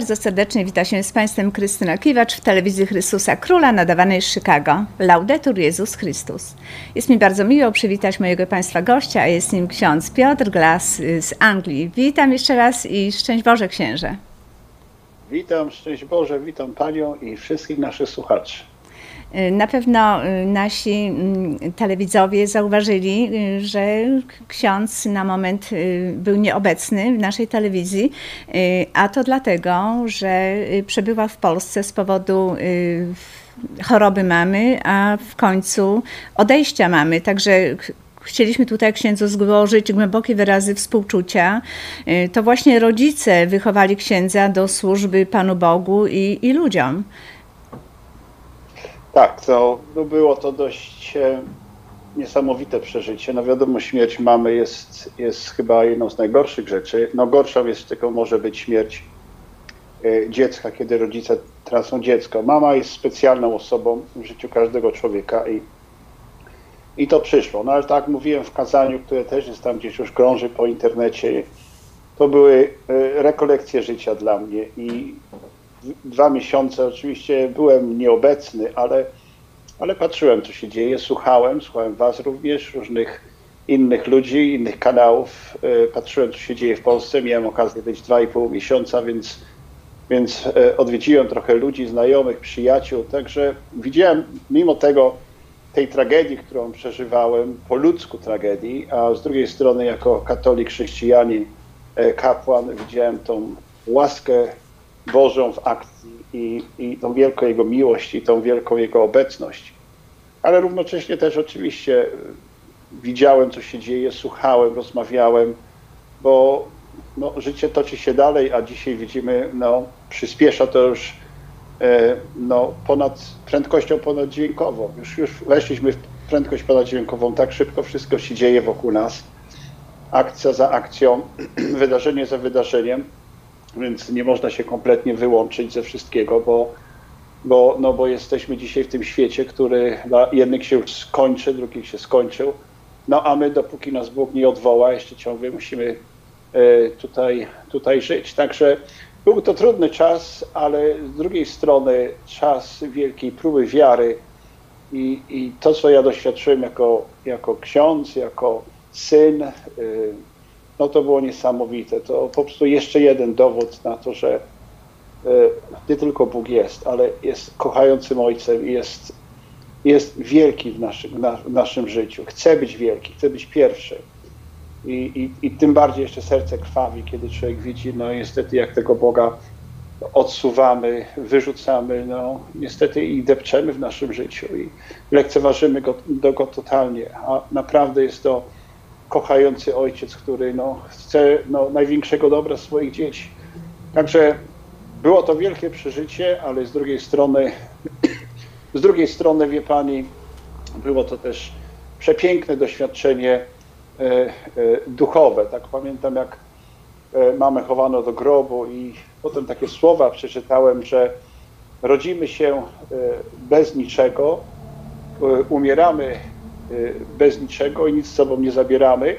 Bardzo serdecznie wita się z Państwem Krystyna Kiwacz w telewizji Chrystusa Króla nadawanej z Chicago. Laudetur Jezus Chrystus. Jest mi bardzo miło przywitać mojego Państwa gościa, a jest nim ksiądz Piotr Glas y, z Anglii. Witam jeszcze raz i szczęść Boże księże. Witam, szczęść Boże, witam Panią i wszystkich naszych słuchaczy. Y, na pewno y, nasi mm, telewidzowie zauważyli, y, że ksiądz na moment był nieobecny w naszej telewizji, a to dlatego, że przebywał w Polsce z powodu choroby mamy, a w końcu odejścia mamy. Także chcieliśmy tutaj księdzu złożyć głębokie wyrazy współczucia. To właśnie rodzice wychowali księdza do służby Panu Bogu i, i ludziom. Tak, to no było to dość e, niesamowite przeżycie. No wiadomo, śmierć mamy jest, jest chyba jedną z najgorszych rzeczy. No gorszą jest tylko może być śmierć e, dziecka, kiedy rodzice tracą dziecko. Mama jest specjalną osobą w życiu każdego człowieka i, i to przyszło. No ale tak jak mówiłem w kazaniu, które też jest tam gdzieś już krąży po internecie, to były e, rekolekcje życia dla mnie i dwa miesiące oczywiście byłem nieobecny, ale, ale patrzyłem, co się dzieje, słuchałem, słuchałem Was również, różnych innych ludzi, innych kanałów. E, patrzyłem, co się dzieje w Polsce. Miałem okazję być dwa i pół miesiąca, więc, więc e, odwiedziłem trochę ludzi, znajomych, przyjaciół. Także widziałem, mimo tego, tej tragedii, którą przeżywałem, po ludzku tragedii, a z drugiej strony, jako katolik, chrześcijanin, e, kapłan, widziałem tą łaskę Bożą w akcji i, i tą wielką Jego miłość i tą wielką Jego obecność. Ale równocześnie też oczywiście widziałem, co się dzieje, słuchałem, rozmawiałem, bo no, życie toczy się dalej, a dzisiaj widzimy, no, przyspiesza to już e, no, ponad prędkością ponaddźwiękową. Już, już weszliśmy w prędkość ponaddźwiękową, tak szybko wszystko się dzieje wokół nas. Akcja za akcją, wydarzenie za wydarzeniem więc nie można się kompletnie wyłączyć ze wszystkiego, bo, bo, no bo jesteśmy dzisiaj w tym świecie, który dla jednych się już skończy, drugich się skończył. No a my, dopóki nas Bóg nie odwoła, jeszcze ciągle musimy e, tutaj, tutaj żyć. Także był to trudny czas, ale z drugiej strony czas wielkiej próby wiary i, i to, co ja doświadczyłem jako, jako ksiądz, jako syn, e, no to było niesamowite. To po prostu jeszcze jeden dowód na to, że e, nie tylko Bóg jest, ale jest kochającym Ojcem i jest, jest wielki w naszym, w naszym życiu. Chce być wielki, chce być pierwszy. I, i, I tym bardziej jeszcze serce krwawi, kiedy człowiek widzi, no niestety, jak tego Boga odsuwamy, wyrzucamy, no niestety i depczemy w naszym życiu i lekceważymy go, do go totalnie. A naprawdę jest to kochający ojciec, który no, chce no, największego dobra swoich dzieci. Także było to wielkie przeżycie, ale z drugiej strony, z drugiej strony, wie pani, było to też przepiękne doświadczenie e, e, duchowe. Tak pamiętam, jak e, mamę chowano do grobu i potem takie słowa przeczytałem, że rodzimy się e, bez niczego, e, umieramy bez niczego i nic z sobą nie zabieramy,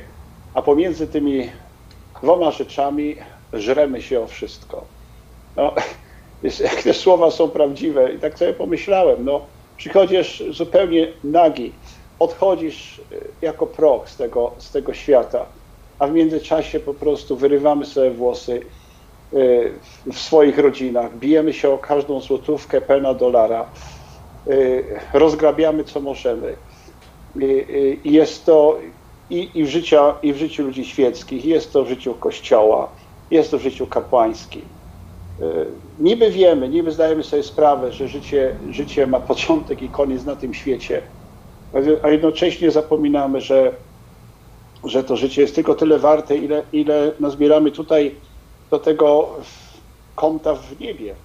a pomiędzy tymi dwoma rzeczami żremy się o wszystko. No, jak te słowa są prawdziwe, i tak sobie pomyślałem, no, przychodzisz zupełnie nagi, odchodzisz y, jako proch z tego, z tego świata, a w międzyczasie po prostu wyrywamy sobie włosy y, w swoich rodzinach, bijemy się o każdą złotówkę, pena, dolara, rozgrabiamy co możemy. I jest to i, i, w życia, i w życiu ludzi świeckich, jest to w życiu Kościoła, jest to w życiu kapłańskim. E, niby wiemy, niby zdajemy sobie sprawę, że życie, życie ma początek i koniec na tym świecie, a jednocześnie zapominamy, że, że to życie jest tylko tyle warte, ile, ile nazbieramy tutaj do tego konta w niebie.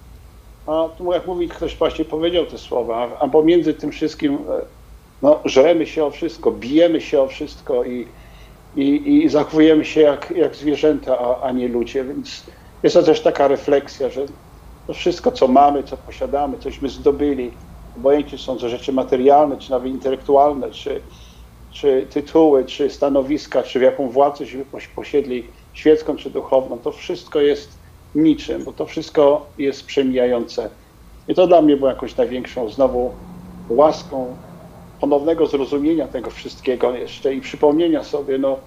A tu, jak mówi, ktoś właśnie powiedział te słowa, a pomiędzy tym wszystkim e, no, żremy się o wszystko, bijemy się o wszystko i, i, i zachowujemy się jak, jak zwierzęta, a, a nie ludzie. Więc jest to też taka refleksja, że to wszystko, co mamy, co posiadamy, cośmy zdobyli, obojętnie są to rzeczy materialne, czy nawet intelektualne, czy, czy tytuły, czy stanowiska, czy w jaką władzę posiedli, świecką czy duchowną, to wszystko jest niczym, bo to wszystko jest przemijające. I to dla mnie było jakąś największą znowu łaską ponownego zrozumienia tego wszystkiego jeszcze i przypomnienia sobie, no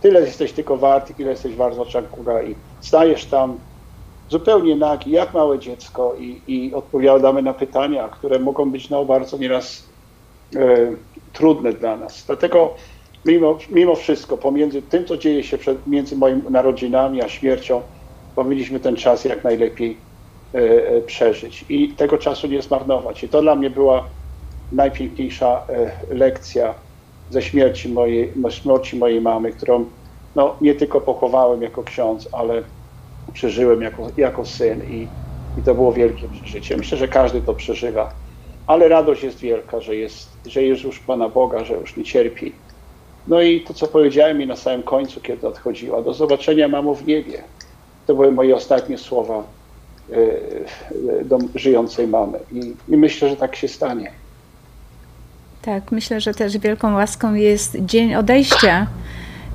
tyle jesteś tylko wart, ile jesteś wart w i stajesz tam zupełnie nagi, jak małe dziecko i, i odpowiadamy na pytania, które mogą być no, bardzo nieraz e, trudne dla nas. Dlatego mimo, mimo wszystko, pomiędzy tym, co dzieje się przed, między moimi narodzinami a śmiercią, powinniśmy ten czas jak najlepiej e, e, przeżyć i tego czasu nie zmarnować. I to dla mnie była najpiękniejsza e, lekcja ze śmierci mojej, śmierci mojej mamy, którą no, nie tylko pochowałem jako ksiądz, ale przeżyłem jako, jako syn i, i to było wielkie przeżycie. Myślę, że każdy to przeżywa, ale radość jest wielka, że jest, że jest już Pana Boga, że już nie cierpi. No i to, co powiedziałem mi na samym końcu, kiedy odchodziła, do zobaczenia mamo w niebie. To były moje ostatnie słowa e, do żyjącej mamy i, i myślę, że tak się stanie. Tak, myślę, że też wielką łaską jest dzień odejścia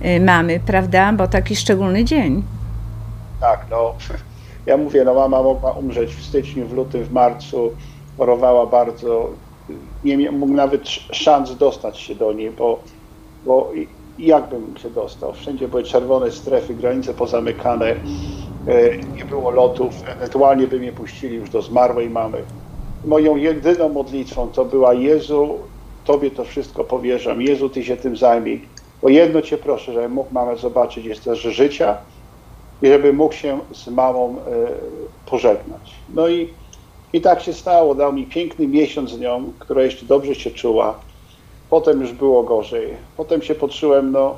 y, mamy, prawda? Bo taki szczególny dzień. Tak, no ja mówię, no mama mogła umrzeć w styczniu, w lutym, w marcu, chorowała bardzo, nie mógł nawet szans dostać się do niej, bo, bo jakbym się dostał? Wszędzie były czerwone strefy, granice pozamykane, y, nie było lotów, ewentualnie by mnie puścili już do zmarłej mamy. Moją jedyną modlitwą to była Jezu, Tobie to wszystko powierzam. Jezu, Ty się tym zajmij. Bo jedno Cię proszę, żebym mógł mamę zobaczyć też życia i żeby mógł się z mamą e, pożegnać. No i, i tak się stało. Dał mi piękny miesiąc z nią, która jeszcze dobrze się czuła. Potem już było gorzej. Potem się poczułem, no,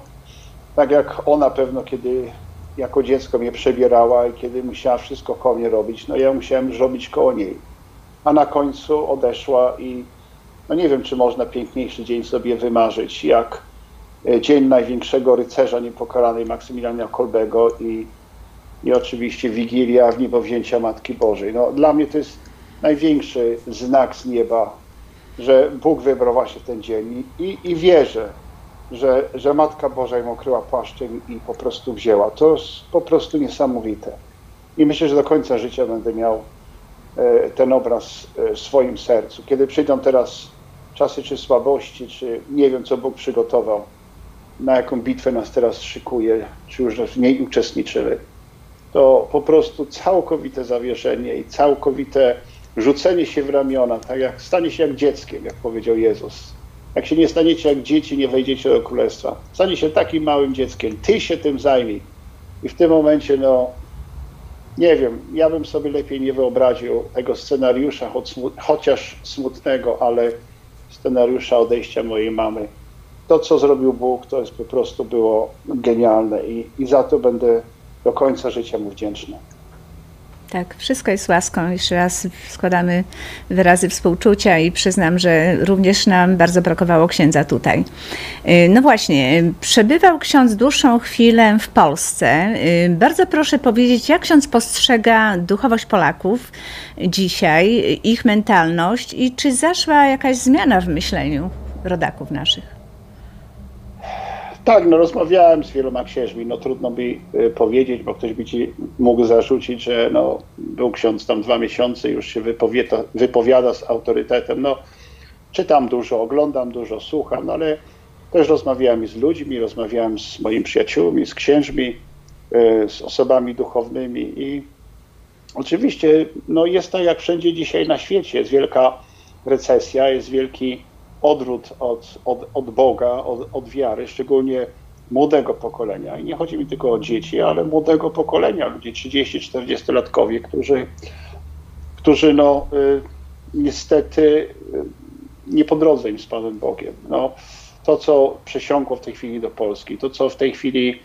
tak jak ona pewno, kiedy jako dziecko mnie przebierała i kiedy musiała wszystko koło mnie robić, no ja musiałem robić koło niej. A na końcu odeszła i no nie wiem, czy można piękniejszy dzień sobie wymarzyć, jak e, dzień największego rycerza niepokalanej Maksymiliana Kolbego i, i oczywiście Wigilia w niebowzięcia Matki Bożej. No, dla mnie to jest największy znak z nieba, że Bóg wybrał właśnie ten dzień i, i wierzę, że, że Matka Boża ją okryła płaszczem i po prostu wzięła. To jest po prostu niesamowite. I myślę, że do końca życia będę miał e, ten obraz e, w swoim sercu. Kiedy przyjdą teraz czasy czy słabości, czy nie wiem, co Bóg przygotował, na jaką bitwę nas teraz szykuje, czy już w niej uczestniczymy, to po prostu całkowite zawieszenie i całkowite rzucenie się w ramiona, tak jak stanie się jak dzieckiem, jak powiedział Jezus. Jak się nie staniecie jak dzieci, nie wejdziecie do królestwa. Stanie się takim małym dzieckiem. Ty się tym zajmij. I w tym momencie, no, nie wiem, ja bym sobie lepiej nie wyobraził tego scenariusza, chociaż smutnego, ale scenariusza odejścia mojej mamy. To, co zrobił Bóg, to jest po prostu było genialne i, i za to będę do końca życia mu wdzięczny. Tak, wszystko jest łaską. Jeszcze raz składamy wyrazy współczucia i przyznam, że również nam bardzo brakowało księdza tutaj. Y, no właśnie, przebywał ksiądz dłuższą chwilę w Polsce. Y, bardzo proszę powiedzieć, jak ksiądz postrzega duchowość Polaków dzisiaj, ich mentalność i czy zaszła jakaś zmiana w myśleniu rodaków naszych? Tak, no rozmawiałem z wieloma księżmi, no trudno mi y, powiedzieć, bo ktoś by ci mógł zarzucić, że no, był ksiądz tam dwa miesiące, już się wypowiada, wypowiada z autorytetem. No, czytam dużo, oglądam dużo, słucham, no, ale też rozmawiałem z ludźmi, rozmawiałem z moimi przyjaciółmi, z księżmi, y, z osobami duchownymi i oczywiście no, jest tak jak wszędzie dzisiaj na świecie, jest wielka recesja, jest wielki odwrót od, od, od Boga, od, od wiary, szczególnie młodego pokolenia. I nie chodzi mi tylko o dzieci, ale młodego pokolenia, ludzi 30-40-latkowie, którzy, którzy no, y, niestety y, nie po drodze im z Panem Bogiem. No, to, co przesiąkło w tej chwili do Polski, to, co w tej chwili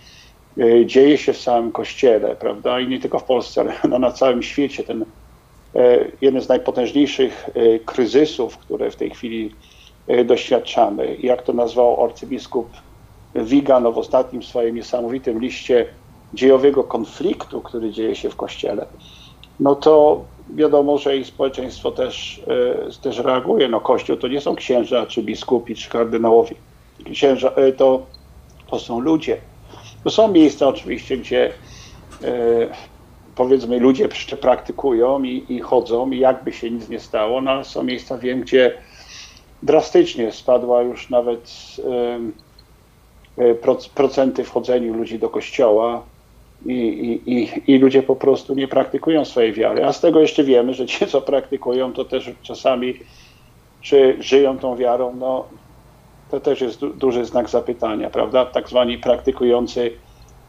y, dzieje się w całym Kościele, prawda, i nie tylko w Polsce, ale no, na całym świecie, ten jeden z najpotężniejszych kryzysów, które w tej chwili doświadczamy. Jak to nazwał arcybiskup Wigan w ostatnim swoim niesamowitym liście dziejowego konfliktu, który dzieje się w Kościele, no to wiadomo, że i społeczeństwo też, e, też reaguje. No Kościół to nie są księża, czy biskupi, czy kardynałowie. Księża e, to, to są ludzie. To są miejsca oczywiście, gdzie powiedzmy ludzie praktykują i, i chodzą i jakby się nic nie stało, no ale są miejsca, wiem, gdzie drastycznie spadła już nawet procenty wchodzeniu ludzi do kościoła i, i, i, i ludzie po prostu nie praktykują swojej wiary. A z tego jeszcze wiemy, że ci, co praktykują, to też czasami czy żyją tą wiarą, no to też jest du duży znak zapytania, prawda? Tak zwani praktykujący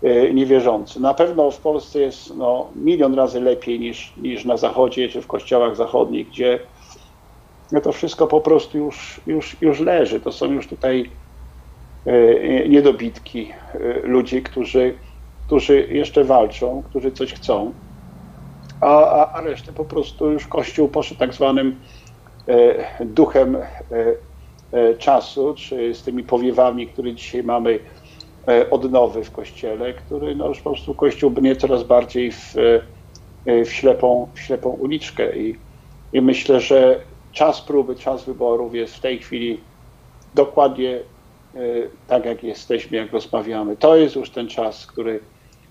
y, niewierzący. Na pewno w Polsce jest no, milion razy lepiej niż, niż na Zachodzie czy w kościołach zachodnich, gdzie no, to wszystko po prostu już, już, już leży. To są już tutaj y, niedobitki y, ludzi, którzy, którzy jeszcze walczą, którzy coś chcą, a, a, a resztę po prostu już Kościół poszedł tak zwanym duchem E, czasu, czy z tymi powiewami, które dzisiaj mamy e, odnowy w Kościele, który no już po prostu Kościół brnie coraz bardziej w, e, w, ślepą, w ślepą uliczkę i, i myślę, że czas próby, czas wyborów jest w tej chwili dokładnie tak, jak jesteśmy, jak rozmawiamy. To jest już ten czas, który,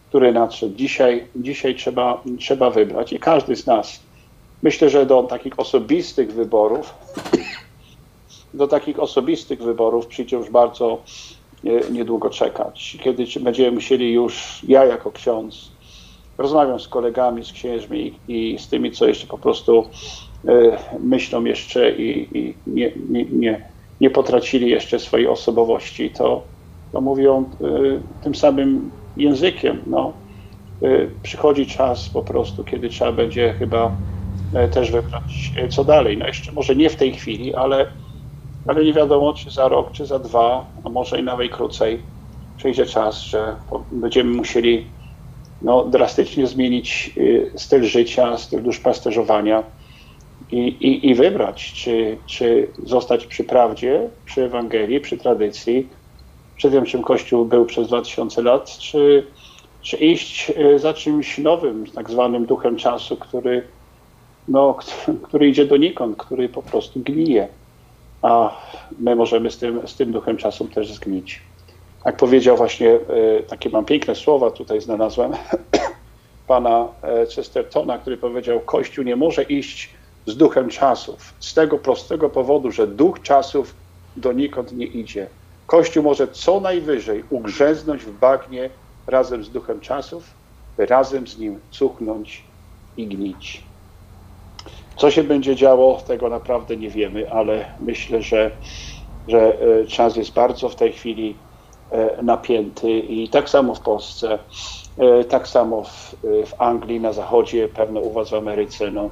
który nadszedł. Dzisiaj, dzisiaj trzeba, trzeba wybrać i każdy z nas, myślę, że do takich osobistych wyborów do takich osobistych wyborów przyjdzie już bardzo e, niedługo czekać. Kiedy będziemy musieli już, ja jako ksiądz, rozmawiam z kolegami, z księżmi i z tymi, co jeszcze po prostu e, myślą jeszcze i, i nie, nie, nie, nie potracili jeszcze swojej osobowości, to, to mówią e, tym samym językiem. No. Przychodzi czas po prostu, kiedy trzeba będzie chyba też wybrać, co dalej. No jeszcze może nie w tej chwili, ale ale nie wiadomo, czy za rok, czy za dwa, a może i nawet krócej przyjdzie czas, że będziemy musieli no, drastycznie zmienić styl życia, styl duszpasterzowania i, i, i wybrać, czy, czy zostać przy prawdzie, przy Ewangelii, przy tradycji, przy tym, czym Kościół był przez 2000 lat, czy, czy iść y, za czymś nowym, tak zwanym duchem czasu, który, no, który idzie donikąd, który po prostu gnije a my możemy z tym, z tym duchem czasu też zgnić. Jak powiedział właśnie, e, takie mam piękne słowa tutaj znalazłem, pana e, Chestertona, który powiedział, Kościół nie może iść z duchem czasów, z tego prostego powodu, że duch czasów donikąd nie idzie. Kościół może co najwyżej ugrzeznąć w bagnie razem z duchem czasów, by razem z nim cuchnąć i gnić. Co się będzie działo, tego naprawdę nie wiemy, ale myślę, że, że e, czas jest bardzo w tej chwili e, napięty i tak samo w Polsce, e, tak samo w, w Anglii, na zachodzie, pewno u was w Ameryce. No,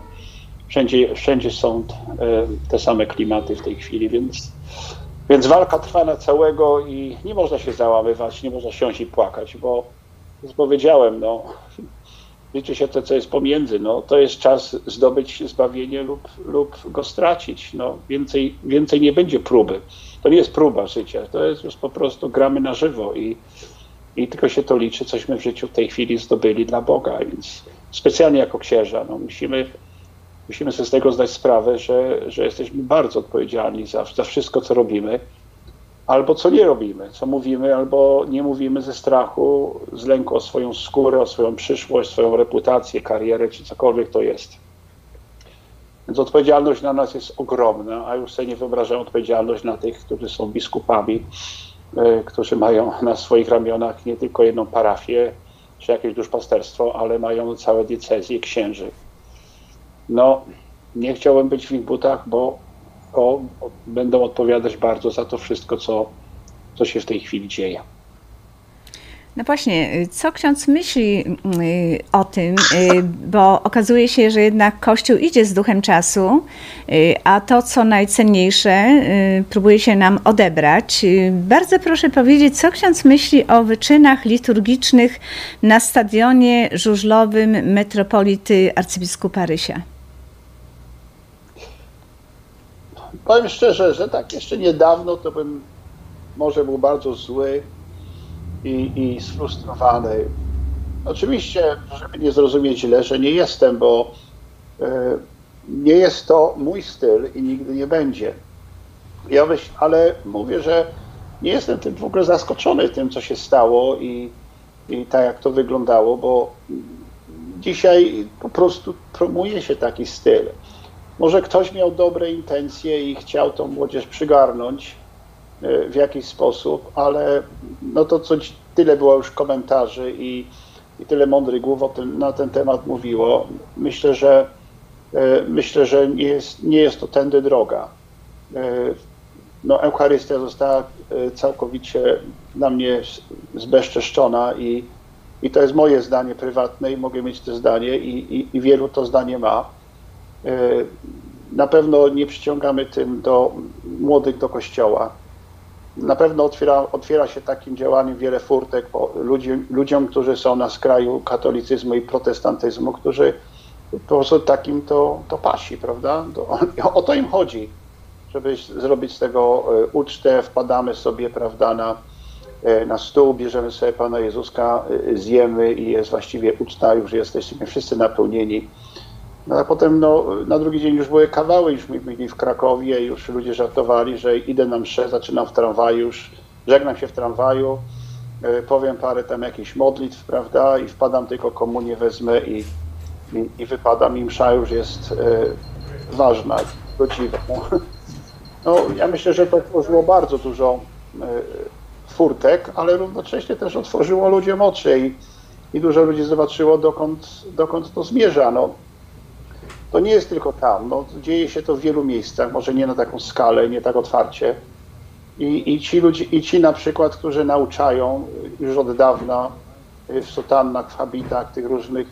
wszędzie, wszędzie są te same klimaty w tej chwili, więc, więc walka trwa na całego i nie można się załamywać, nie można siąść i płakać, bo jak powiedziałem, no, liczy się to, co jest pomiędzy. No, to jest czas zdobyć zbawienie lub, lub go stracić. No, więcej, więcej nie będzie próby. To nie jest próba życia, to jest już po prostu gramy na żywo i, i tylko się to liczy, cośmy w życiu w tej chwili zdobyli dla Boga. Więc specjalnie jako księża no, musimy, musimy sobie z tego zdać sprawę, że, że jesteśmy bardzo odpowiedzialni za, za wszystko, co robimy albo co nie robimy, co mówimy, albo nie mówimy ze strachu, z lęku o swoją skórę, o swoją przyszłość, swoją reputację, karierę, czy cokolwiek to jest. Więc odpowiedzialność na nas jest ogromna, a już sobie nie wyobrażam odpowiedzialność na tych, którzy są biskupami, e, którzy mają na swoich ramionach nie tylko jedną parafię, czy jakieś duszpasterstwo, ale mają całe diecezje księży. No, nie chciałem być w ich butach, bo o, będą odpowiadać bardzo za to wszystko, co, co się w tej chwili dzieje. No właśnie, co ksiądz myśli y, o tym, y, bo okazuje się, że jednak Kościół idzie z duchem czasu, y, a to, co najcenniejsze, próbuje się nam odebrać. Bardzo proszę powiedzieć, co ksiądz myśli o wyczynach liturgicznych na stadionie żużlowym metropolity arcybiskupa Rysia? Powiem szczerze, że tak jeszcze niedawno to bym może był bardzo zły i, i sfrustrowany. Oczywiście, żeby nie zrozumieć źle, że nie jestem, bo y, nie jest to mój styl i nigdy nie będzie. Ja myśl, ale mówię, że nie jestem tym w ogóle zaskoczony tym, co się stało i, i tak jak to wyglądało, bo dzisiaj po prostu promuje się taki styl. Może ktoś miał dobre intencje i chciał tą młodzież przygarnąć e, w jakiś sposób, ale no to co tyle było już komentarzy i, i tyle mądrych głów o tym, na ten temat mówiło. Myślę, że e, myślę, że nie jest, nie jest to tędy droga. E, no, Eucharystia została całkowicie na mnie zbezczeszczona i, i to jest moje zdanie prywatne i mogę mieć to zdanie i, i, i wielu to zdanie ma. E, na pewno nie przyciągamy tym do młodych do kościoła. Na pewno otwiera, otwiera się takim działaniem wiele furtek ludzi, ludziom, którzy są na skraju katolicyzmu i protestantyzmu, którzy po prostu takim to, to pasi, prawda? To, o to im chodzi, żeby zrobić z tego e, ucztę, wpadamy sobie, prawda, na, e, na stół, bierzemy sobie Pana Jezuska, zjemy i jest właściwie uczta, już jesteśmy wszyscy napełnieni no a potem no, na drugi dzień już były kawały, już byli w Krakowie, już ludzie żartowali, że idę na mszę, zaczynam w tramwaju, już żegnam się w tramwaju, e, powiem parę tam jakichś modlitw, prawda, i wpadam tylko komunię wezmę i, i, i wypadam i msza już jest e, ważna, godziwa. No. ja myślę, że to otworzyło bardzo dużo e, furtek, ale równocześnie też otworzyło ludziom oczy i, i dużo ludzi zobaczyło, dokąd, dokąd to zmierza. No, to nie jest tylko tam. No, dzieje się to w wielu miejscach, może nie na taką skalę, nie tak otwarcie. I, i, ci ludzie, I ci na przykład, którzy nauczają już od dawna y, w sutannach, w habitach tych różnych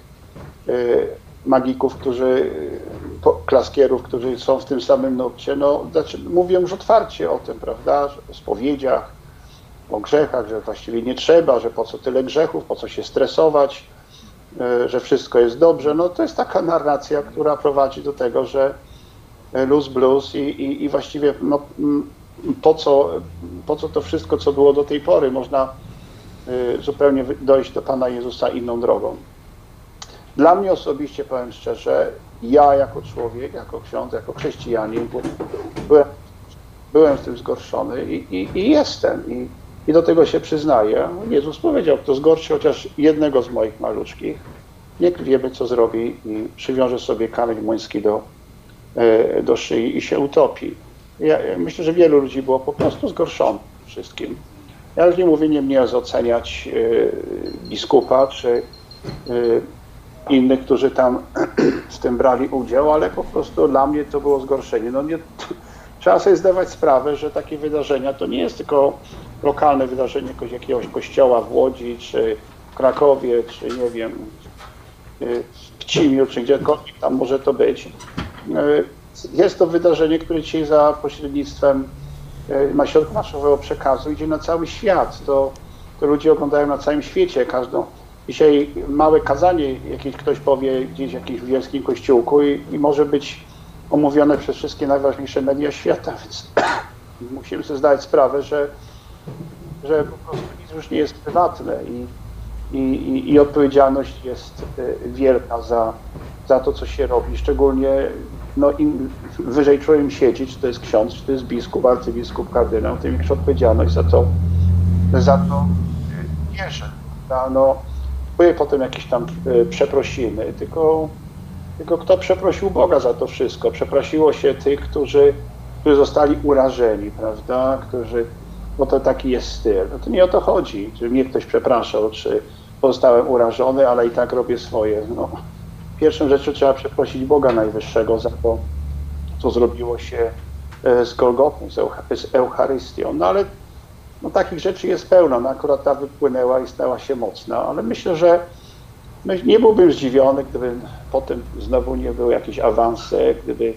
y, magików, którzy, y, klaskierów, którzy są w tym samym nurcie, no, znaczy, mówią już otwarcie o tym, prawda, o spowiedziach, o grzechach, że właściwie nie trzeba, że po co tyle grzechów, po co się stresować, że wszystko jest dobrze, no to jest taka narracja, która prowadzi do tego, że e, luz blues i, i, i właściwie no, po, co, po co to wszystko, co było do tej pory, można e, zupełnie dojść do Pana Jezusa inną drogą. Dla mnie osobiście, powiem szczerze, ja jako człowiek, jako ksiądz, jako chrześcijanin byłem, byłem z tym zgorszony i, i, i jestem. I, i do tego się przyznaję. Jezus powiedział, kto zgorszy chociaż jednego z moich maluczkich, niech wiemy, co zrobi i przywiąże sobie kamień młyński do, e, do szyi i się utopi. Ja, myślę, że wielu ludzi było po prostu zgorszonych wszystkim. Ja już nie mówię, nie mnie oceniać e, biskupa czy e, innych, którzy tam z tym brali udział, ale po prostu dla mnie to było zgorszenie. No nie, trzeba sobie zdawać sprawę, że takie wydarzenia to nie jest tylko lokalne wydarzenie jakiegoś kościoła w Łodzi, czy w Krakowie, czy nie wiem, w Cimiu, czy gdziekolwiek tam może to być. Jest to wydarzenie, które dzisiaj za pośrednictwem ma środków masowego przekazu idzie na cały świat. To, to ludzie oglądają na całym świecie każdą. Dzisiaj małe kazanie, jakieś ktoś powie gdzieś w jakimś wielkim kościółku i, i może być omówione przez wszystkie najważniejsze media świata, więc musimy sobie zdać sprawę, że, że po prostu nic już nie jest prywatne i, i, i, odpowiedzialność jest e, wielka za, za to, co się robi. Szczególnie no, im wyżej człowiek siedzi, czy to jest ksiądz, czy to jest biskup, arcybiskup, kardynał, tym większa odpowiedzialność za to, za to bierze. No, były potem jakieś tam e, przeprosiny, tylko tylko kto przeprosił Boga za to wszystko? Przeprosiło się tych, którzy, którzy zostali urażeni, prawda? Którzy, bo to taki jest styl. No to nie o to chodzi, czy mnie ktoś przepraszał, czy zostałem urażony, ale i tak robię swoje. No, pierwszą rzeczą trzeba przeprosić Boga Najwyższego za to, co zrobiło się e, z Golgotą, z Eucharystią. No ale no, takich rzeczy jest pełno. No, akurat ta wypłynęła i stała się mocna, ale myślę, że nie byłbym zdziwiony, gdyby potem znowu nie były jakieś awanse, gdyby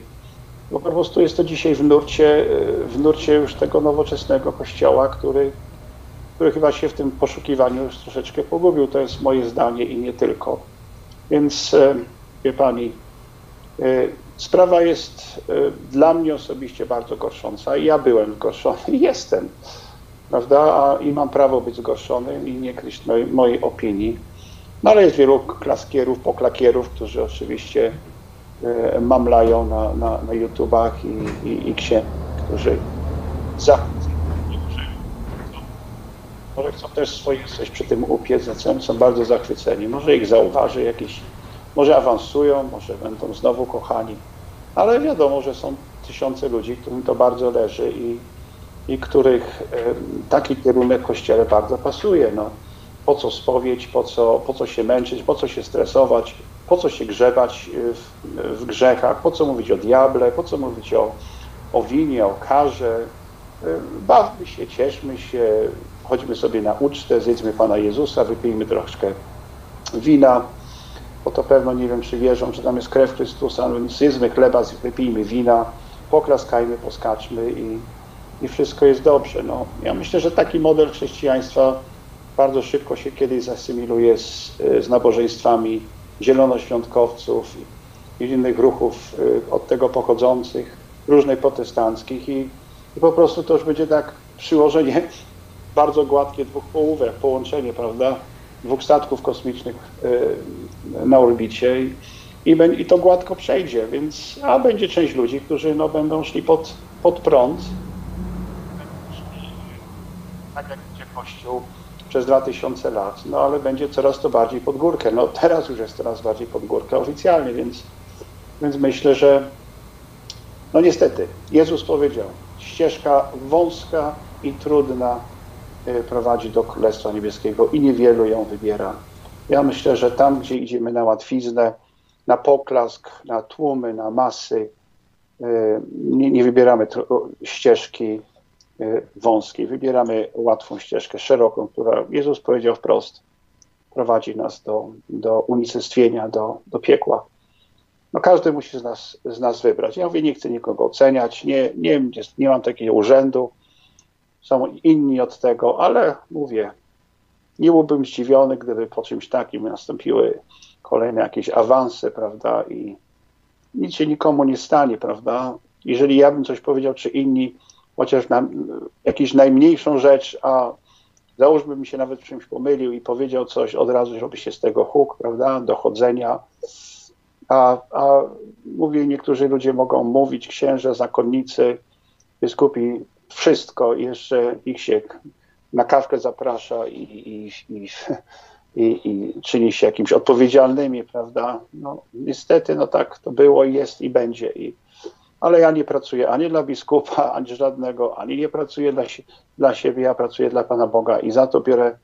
bo po prostu jest to dzisiaj w nurcie, w nurcie już tego nowoczesnego kościoła, który, który chyba się w tym poszukiwaniu już troszeczkę pogubił. To jest moje zdanie i nie tylko. Więc, e, wie Pani, e, sprawa jest e, dla mnie osobiście bardzo gorsząca ja byłem zgorszony i jestem, prawda? I mam prawo być zgorszony i nie kryć mojej, mojej opinii. No ale jest wielu klaskierów, poklakierów, którzy oczywiście e, mamlają na, na, na YouTubach i, i, i księży, którzy zachwyceni, może chcą też swoje coś przy tym upiec, są bardzo zachwyceni. Może ich zauważy jakiś może awansują, może będą znowu kochani, ale wiadomo, że są tysiące ludzi, którym to bardzo leży i, i których taki kierunek Kościele bardzo pasuje. No, po co spowiedź, po co, po co się męczyć, po co się stresować, po co się grzebać w, w grzechach, po co mówić o diable, po co mówić o, o winie, o karze. Bawmy się, cieszmy się, chodźmy sobie na ucztę, zjedzmy Pana Jezusa, wypijmy troszkę wina, bo to pewno nie wiem, czy wierzą, że tam jest krew Chrystusa, no więc zjedzmy chleba, wypijmy wina, poklaskajmy, poskaczmy i, i wszystko jest dobrze. No, ja myślę, że taki model chrześcijaństwa bardzo szybko się kiedyś zasymiluje z, z nabożeństwami zielonoświątkowców i innych ruchów y, od tego pochodzących, różnych protestanckich i, i po prostu to już będzie tak przyłożenie bardzo gładkie dwóch połówek, połączenie, prawda, dwóch statków kosmicznych y, na orbicie i, i, i to gładko przejdzie, więc a będzie część ludzi, którzy no, będą szli pod, pod prąd, tak jak idzie Kościół przez 2000 lat, no ale będzie coraz to bardziej pod górkę. No teraz już jest coraz bardziej pod górkę oficjalnie, więc, więc myślę, że no niestety, Jezus powiedział, ścieżka wąska i trudna y, prowadzi do Królestwa Niebieskiego i niewielu ją wybiera. Ja myślę, że tam, gdzie idziemy na łatwiznę, na poklask, na tłumy, na masy, y, nie, nie wybieramy ścieżki wąskiej. Wybieramy łatwą ścieżkę, szeroką, która Jezus powiedział wprost, prowadzi nas do, do unicestwienia, do, do piekła. No każdy musi z nas, z nas wybrać. Ja mówię, nie chcę nikogo oceniać, nie, nie, nie mam takiego urzędu, są inni od tego, ale mówię, nie byłbym zdziwiony, gdyby po czymś takim nastąpiły kolejne jakieś awanse, prawda, i nic się nikomu nie stanie, prawda. Jeżeli ja bym coś powiedział, czy inni, chociaż na jakąś najmniejszą rzecz, a załóżmy mi się nawet czymś pomylił i powiedział coś, od razu żeby się z tego huk, prawda, dochodzenia. A, a mówię, niektórzy ludzie mogą mówić, księże, zakonnicy, biskupi, wszystko, jeszcze ich się na kawkę zaprasza i, i, i, i, i czyni się jakimś odpowiedzialnymi, prawda. No, niestety, no tak to było, jest i będzie. I, ale ja nie pracuję ani dla biskupa, ani żadnego, ani nie pracuję dla, dla siebie, ja pracuję dla Pana Boga i za to biorę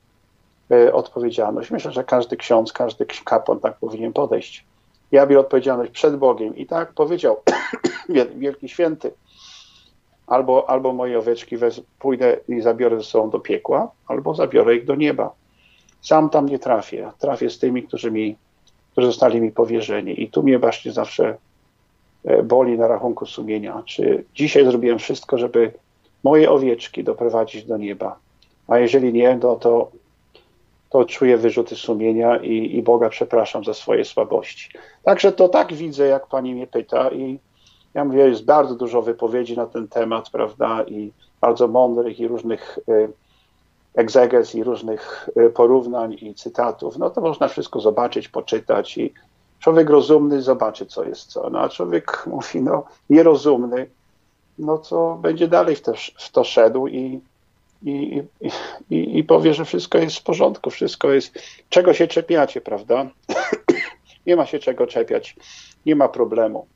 y, odpowiedzialność. Myślę, że każdy ksiądz, każdy kapłan tak powinien podejść. Ja biorę odpowiedzialność przed Bogiem i tak powiedział Wielki Święty, albo, albo moje oweczki wez, pójdę i zabiorę ze sobą do piekła, albo zabiorę ich do nieba. Sam tam nie trafię. Trafię z tymi, którzy, mi, którzy zostali mi powierzeni. I tu mnie właśnie zawsze boli na rachunku sumienia. Czy dzisiaj zrobiłem wszystko, żeby moje owieczki doprowadzić do nieba? A jeżeli nie, no to, to czuję wyrzuty sumienia i, i Boga przepraszam za swoje słabości. Także to tak widzę, jak pani mnie pyta i ja mówię, jest bardzo dużo wypowiedzi na ten temat, prawda, i bardzo mądrych i różnych y, egzegez i różnych y, porównań i cytatów. No to można wszystko zobaczyć, poczytać i Człowiek rozumny zobaczy, co jest co. No a człowiek mówi, no nierozumny, no co będzie dalej w to, w to szedł i, i, i, i powie, że wszystko jest w porządku, wszystko jest. Czego się czepiacie, prawda? nie ma się czego czepiać, nie ma problemu.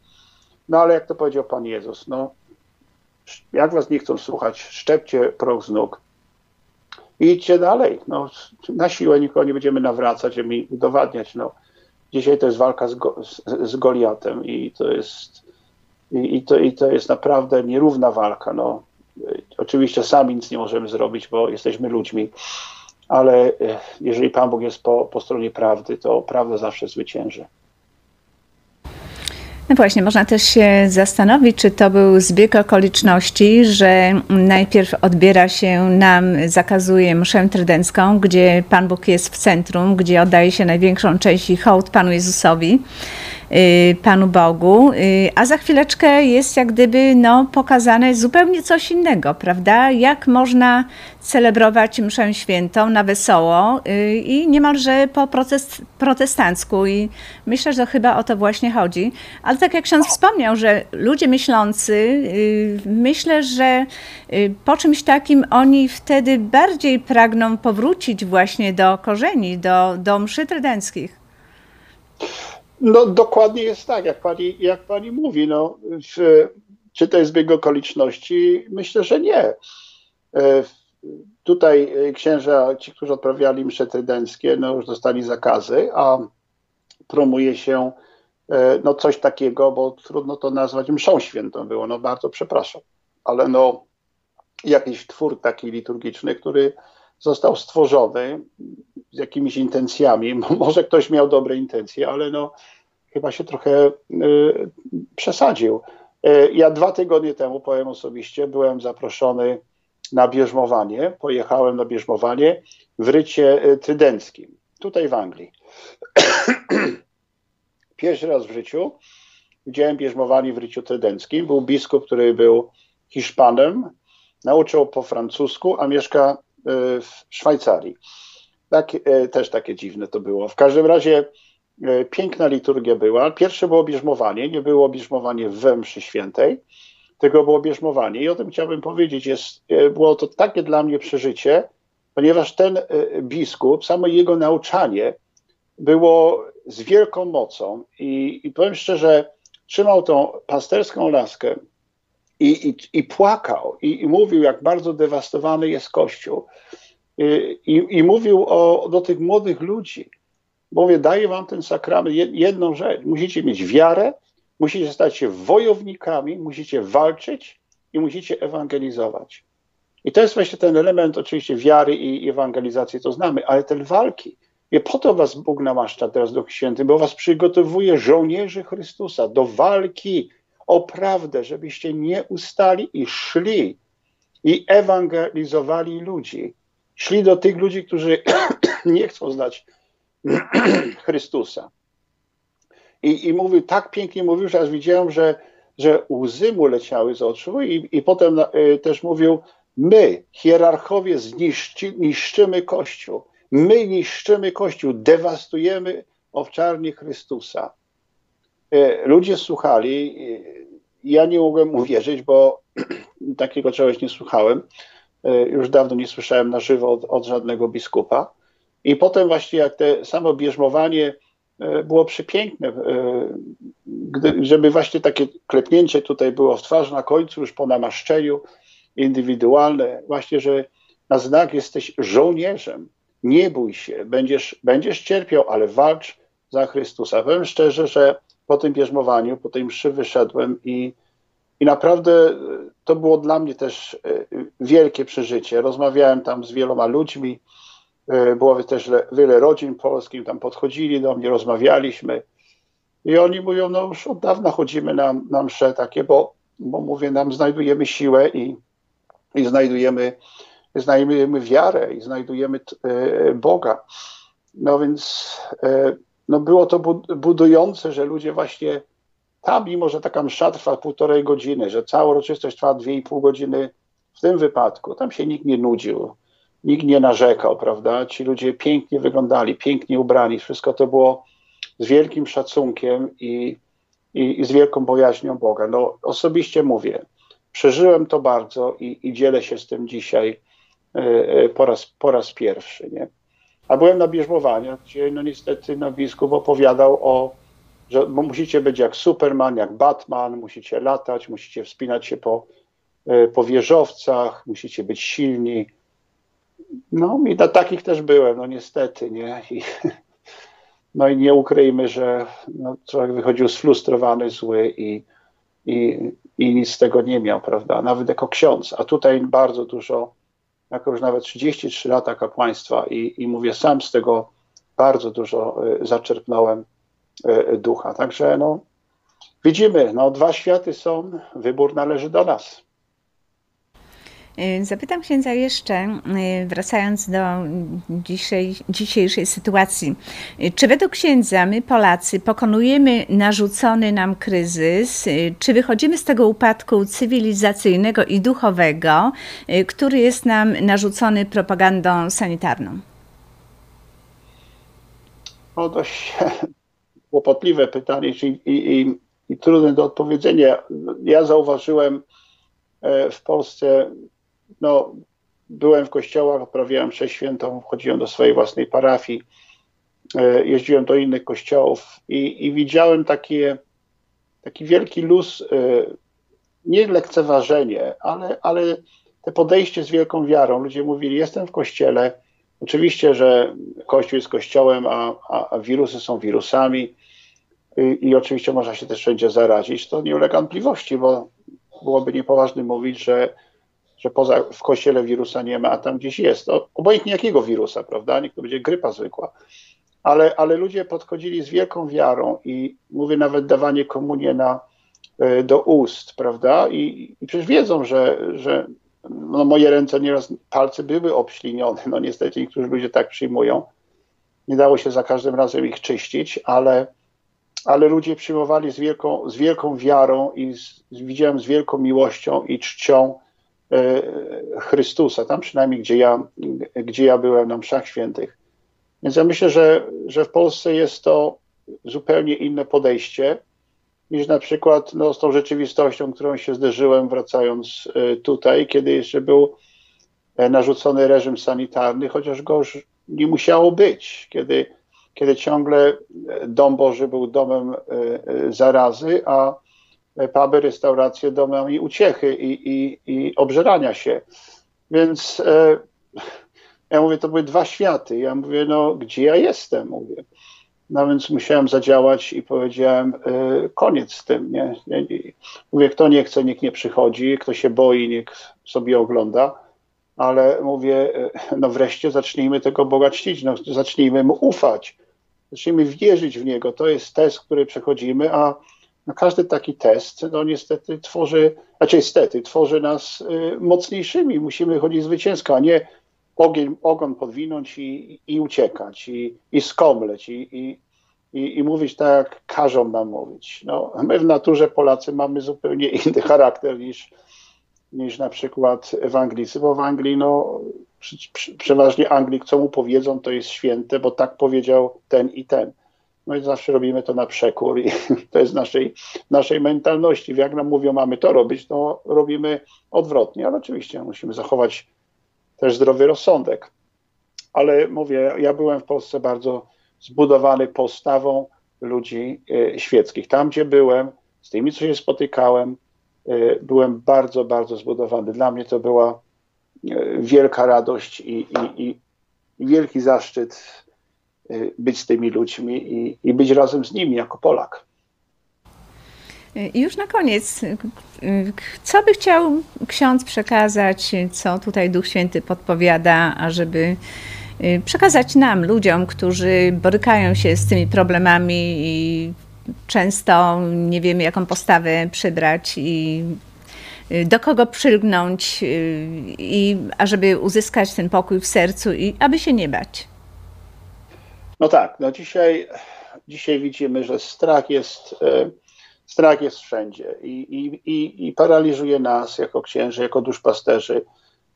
No ale jak to powiedział Pan Jezus, no jak was nie chcą słuchać, szczepcie proch z nóg i idźcie dalej. No, na siłę nikogo nie będziemy nawracać, mi udowadniać. No, Dzisiaj to jest walka z, go, z, z Goliatem i to jest i, i, to, i to jest naprawdę nierówna walka. No, oczywiście sami nic nie możemy zrobić, bo jesteśmy ludźmi, ale e, jeżeli Pan Bóg jest po, po stronie prawdy, to prawda zawsze zwycięży. No właśnie, można też się zastanowić, czy to był zbieg okoliczności, że najpierw odbiera się nam, zakazuje mszę trydencką, gdzie Pan Bóg jest w centrum, gdzie oddaje się największą część i hołd Panu Jezusowi. Y, Panu Bogu, y, a za chwileczkę jest jak gdyby no, pokazane zupełnie coś innego, prawda? Jak można celebrować mszę świętą na wesoło y, i niemalże po protest, protestancku i myślę, że chyba o to właśnie chodzi. Ale tak jak ksiądz wspomniał, że ludzie myślący, myślę, że po czymś takim oni wtedy bardziej pragną powrócić właśnie do korzeni, do, do mszy trydenckich. No dokładnie jest tak, jak pani, jak pani mówi. No, w, czy to jest zbieg okoliczności? Myślę, że nie. E, tutaj księża, ci, którzy odprawiali msze trydenckie, no już dostali zakazy, a promuje się e, no coś takiego, bo trudno to nazwać mszą świętą było, no bardzo przepraszam, ale no jakiś twór taki liturgiczny, który został stworzony z jakimiś intencjami. Może ktoś miał dobre intencje, ale no chyba się trochę y, przesadził. Y, ja dwa tygodnie temu, powiem osobiście, byłem zaproszony na bierzmowanie. Pojechałem na bierzmowanie w rycie y, trydenckim, tutaj w Anglii. Pierwszy raz w życiu widziałem bierzmowanie w ryciu trydenckim. Był biskup, który był Hiszpanem, nauczył po francusku, a mieszka w Szwajcarii. Tak, e, też takie dziwne to było. W każdym razie e, piękna liturgia była. Pierwsze było bierzmowanie, nie było bierzmowanie we mszy świętej, tylko było bierzmowanie. I o tym chciałbym powiedzieć. Jest, było to takie dla mnie przeżycie, ponieważ ten biskup, samo jego nauczanie było z wielką mocą i, i powiem szczerze, trzymał tą pasterską laskę i, i, i płakał i, i, mówił, jak bardzo dewastowany jest Kościół. I, i mówił o, do tych młodych ludzi. Mówię, daję wam ten sakrament jedną rzecz. Musicie mieć wiarę, musicie stać się wojownikami, musicie walczyć i musicie ewangelizować. I to jest właśnie ten element oczywiście wiary i ewangelizacji, to znamy, ale ten walki. I po to was Bóg namaszcza teraz Duch Święty, bo was przygotowuje żołnierzy Chrystusa do walki o prawdę, żebyście nie ustali i szli i ewangelizowali ludzi. Szli do tych ludzi, którzy nie chcą znać Chrystusa. I, I mówił, tak pięknie mówił, że aż widziałem, że, że łzy mu leciały z oczu i, i potem y, też mówił, my, hierarchowie, zniszczy, niszczymy Kościół. My niszczymy Kościół, dewastujemy owczarnię Chrystusa. E, ludzie słuchali, ja nie mogłem uwierzyć, bo takiego czegoś nie słuchałem. E, już dawno nie słyszałem na żywo od, od żadnego biskupa. I potem właśnie jak te samo bierzmowanie było przepiękne, gdy, żeby właśnie takie klepnięcie tutaj było w twarz na końcu, już po namaszczeniu indywidualne, właśnie, że na znak jesteś żołnierzem, nie bój się, będziesz, będziesz cierpiał, ale walcz za Chrystusa. Powiem szczerze, że po tym bierzmowaniu, po tej mszy wyszedłem i, i naprawdę to było dla mnie też e, wielkie przeżycie. Rozmawiałem tam z wieloma ludźmi, e, było też wiele rodzin polskich, tam podchodzili do mnie, rozmawialiśmy i oni mówią, no już od dawna chodzimy na, na msze takie, bo, bo mówię, nam znajdujemy siłę i, i znajdujemy, znajdujemy wiarę i znajdujemy e, Boga. No więc no było to budujące, że ludzie właśnie tam, mimo że taka msza trwa półtorej godziny, że cała uroczystość trwa dwie i pół godziny, w tym wypadku tam się nikt nie nudził, nikt nie narzekał, prawda? Ci ludzie pięknie wyglądali, pięknie ubrani, wszystko to było z wielkim szacunkiem i, i, i z wielką bojaźnią Boga. No osobiście mówię, przeżyłem to bardzo i, i dzielę się z tym dzisiaj y, po, raz, po raz pierwszy, nie? A byłem na bierzmowaniach, gdzie no niestety no, biskup opowiadał o, że musicie być jak Superman, jak Batman, musicie latać, musicie wspinać się po, e, po wieżowcach, musicie być silni. No i na takich też byłem, no niestety, nie? I, no i nie ukryjmy, że no, człowiek wychodził sfrustrowany, zły i, i, i nic z tego nie miał, prawda? Nawet jako ksiądz. A tutaj bardzo dużo jako już nawet 33 lata kapłaństwa i, i mówię, sam z tego bardzo dużo y, zaczerpnąłem y, ducha. Także no, widzimy, no, dwa światy są, wybór należy do nas. Y, zapytam księdza jeszcze, y, wracając do dzisiaj, dzisiejszej sytuacji. Y, czy według księdza my, Polacy, pokonujemy narzucony nam kryzys? Czy wychodzimy z tego upadku cywilizacyjnego i duchowego, który jest nam narzucony propagandą sanitarną? No dość kłopotliwe pytanie i, i, i trudne do odpowiedzenia. Ja zauważyłem e, w Polsce no, byłem w kościołach, odprawiałem mszę świętą, do swojej własnej parafii jeździłem do innych kościołów i, i widziałem takie, taki wielki luz, nie lekceważenie, ale, ale te podejście z wielką wiarą. Ludzie mówili, jestem w kościele, oczywiście, że kościół jest kościołem, a, a, a wirusy są wirusami i, i oczywiście można się też wszędzie zarazić. To nie ulega wątpliwości, bo byłoby niepoważny mówić, że, że poza w kościele wirusa nie ma, a tam gdzieś jest. No, obojętnie jakiego wirusa, prawda? Niech to będzie grypa zwykła. Ale, ale ludzie podchodzili z wielką wiarą i mówię nawet dawanie komunie na, e, do ust, prawda? I, i przecież wiedzą, że, że no moje ręce nieraz, palce były obślinione, no niestety niektórzy ludzie tak przyjmują. Nie dało się za każdym razem ich czyścić, ale, ale ludzie przyjmowali z wielką, z wielką wiarą i z, widziałem z wielką miłością i czcią Chrystusa, tam przynajmniej gdzie ja, gdzie ja byłem na mszach świętych. Więc ja myślę, że, że w Polsce jest to zupełnie inne podejście niż na przykład no, z tą rzeczywistością, którą się zderzyłem wracając e, tutaj, kiedy jeszcze był e, narzucony reżim sanitarny, chociaż go już nie musiało być, kiedy, kiedy ciągle e, dom Boży był domem zarazy, a puby, restauracje domami uciechy i, i, i obżerania się. Więc ja mówię, to były dwa światy. Ja mówię, no gdzie ja jestem? Mówię. No więc musiałem zadziałać i powiedziałem, y, koniec z tym. Nie? Mówię, kto nie chce, niech nie przychodzi, kto się boi, niech sobie ogląda. Ale mówię, y, no wreszcie zacznijmy tego Boga czcić, no, zacznijmy Mu ufać, zacznijmy wierzyć w Niego. To jest test, który przechodzimy, a no każdy taki test, no niestety tworzy, znaczy niestety, tworzy nas y, mocniejszymi. Musimy chodzić zwycięsko, a nie ogień, ogon podwinąć i, i uciekać, i, i skomleć, i, i, i, i mówić tak, jak każą nam mówić. No, my w naturze Polacy mamy zupełnie inny charakter niż, niż na przykład w Anglicy, bo w Anglii no, przeważnie Anglik, co mu powiedzą, to jest święte, bo tak powiedział ten i ten. No i zawsze robimy to na przekór i to jest naszej, naszej mentalności. Jak nam mówią, mamy to robić, to robimy odwrotnie, ale oczywiście musimy zachować też zdrowy rozsądek. Ale mówię, ja byłem w Polsce bardzo zbudowany postawą ludzi e, świeckich. Tam, gdzie byłem, z tymi, co się spotykałem, e, byłem bardzo, bardzo zbudowany. Dla mnie to była e, wielka radość i, i, i wielki zaszczyt być z tymi ludźmi i, i być razem z nimi jako Polak. I już na koniec, co by chciał ksiądz przekazać, co tutaj Duch Święty podpowiada, ażeby y, przekazać nam, ludziom, którzy borykają się z tymi problemami i często nie wiemy, jaką postawę przybrać i y, do kogo przylgnąć, y, i ażeby uzyskać ten pokój w sercu i aby się nie bać. No tak, no dzisiaj, dzisiaj widzimy, że strach jest Strach jest wszędzie i, i, i, i paraliżuje nas jako księży, jako duszpasterzy.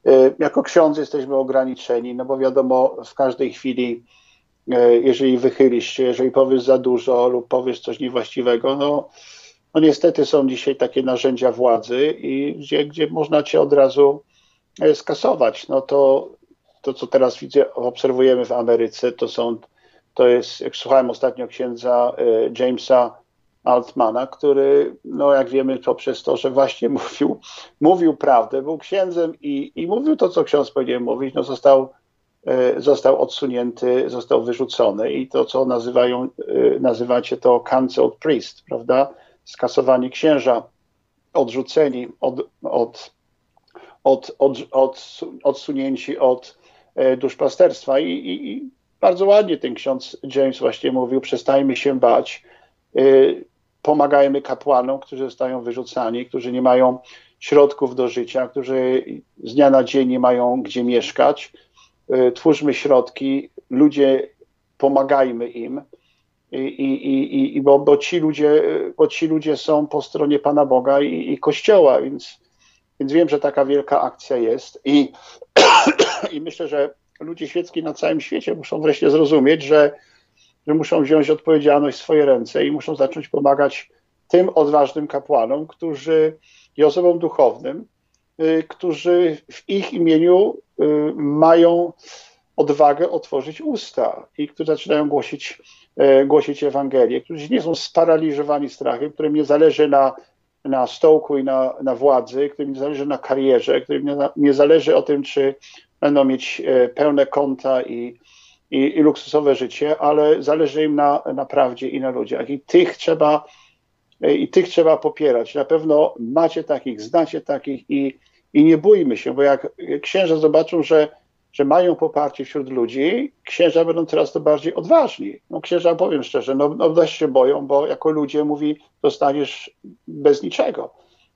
Y, jako ksiądz jesteśmy ograniczeni, no bo wiadomo, w każdej chwili, y, jeżeli wychylisz się, jeżeli powiesz za dużo lub powiesz coś niewłaściwego, no, no niestety są dzisiaj takie narzędzia władzy, i gdzie, gdzie można cię od razu skasować. No to, to, co teraz widzę, obserwujemy w Ameryce, to są, to jest, jak słuchałem ostatnio księdza Jamesa Altmana, który, no jak wiemy, poprzez to, że właśnie mówił, mówił prawdę, był księdzem i, i mówił to, co ksiądz powinien mówić, no został, e, został odsunięty, został wyrzucony i to, co nazywają, e, nazywacie to cancelled priest, prawda? Skasowani księża, odrzuceni, od, od, od, od, od, odsunięci od e, duszpasterstwa I, i, i bardzo ładnie ten ksiądz James właśnie mówił, przestajmy się bać, pomagajmy kapłanom, którzy zostają wyrzucani, którzy nie mają środków do życia, którzy z dnia na dzień nie mają gdzie mieszkać. E, twórzmy środki, ludzie, pomagajmy im. I, i, i, bo, bo, ci ludzie, bo ci ludzie są po stronie Pana Boga i, i Kościoła, więc, więc wiem, że taka wielka akcja jest. I, I myślę, że ludzie świecki na całym świecie muszą wreszcie zrozumieć, że że muszą wziąć odpowiedzialność w swoje ręce i muszą zacząć pomagać tym odważnym kapłanom, którzy i osobom duchownym, y, którzy w ich imieniu y, mają odwagę otworzyć usta i którzy zaczynają głosić, e, głosić Ewangelię, którzy nie są sparaliżowani strachem, którym nie zależy na, na stołku i na, na władzy, którym nie zależy na karierze, którym nie, nie zależy o tym, czy będą mieć e, pełne konta i, i, i luksusowe życie, ale zależy im na, na prawdzie i na ludziach. I tych trzeba e, i tych trzeba popierać. Na pewno macie takich, znacie takich i, i nie bójmy się, bo jak księża zobaczą, że że mają poparcie wśród ludzi, księża będą coraz to bardziej odważni. No księża, powiem szczerze, no, no dość się boją, bo jako ludzie mówi, zostaniesz bez niczego.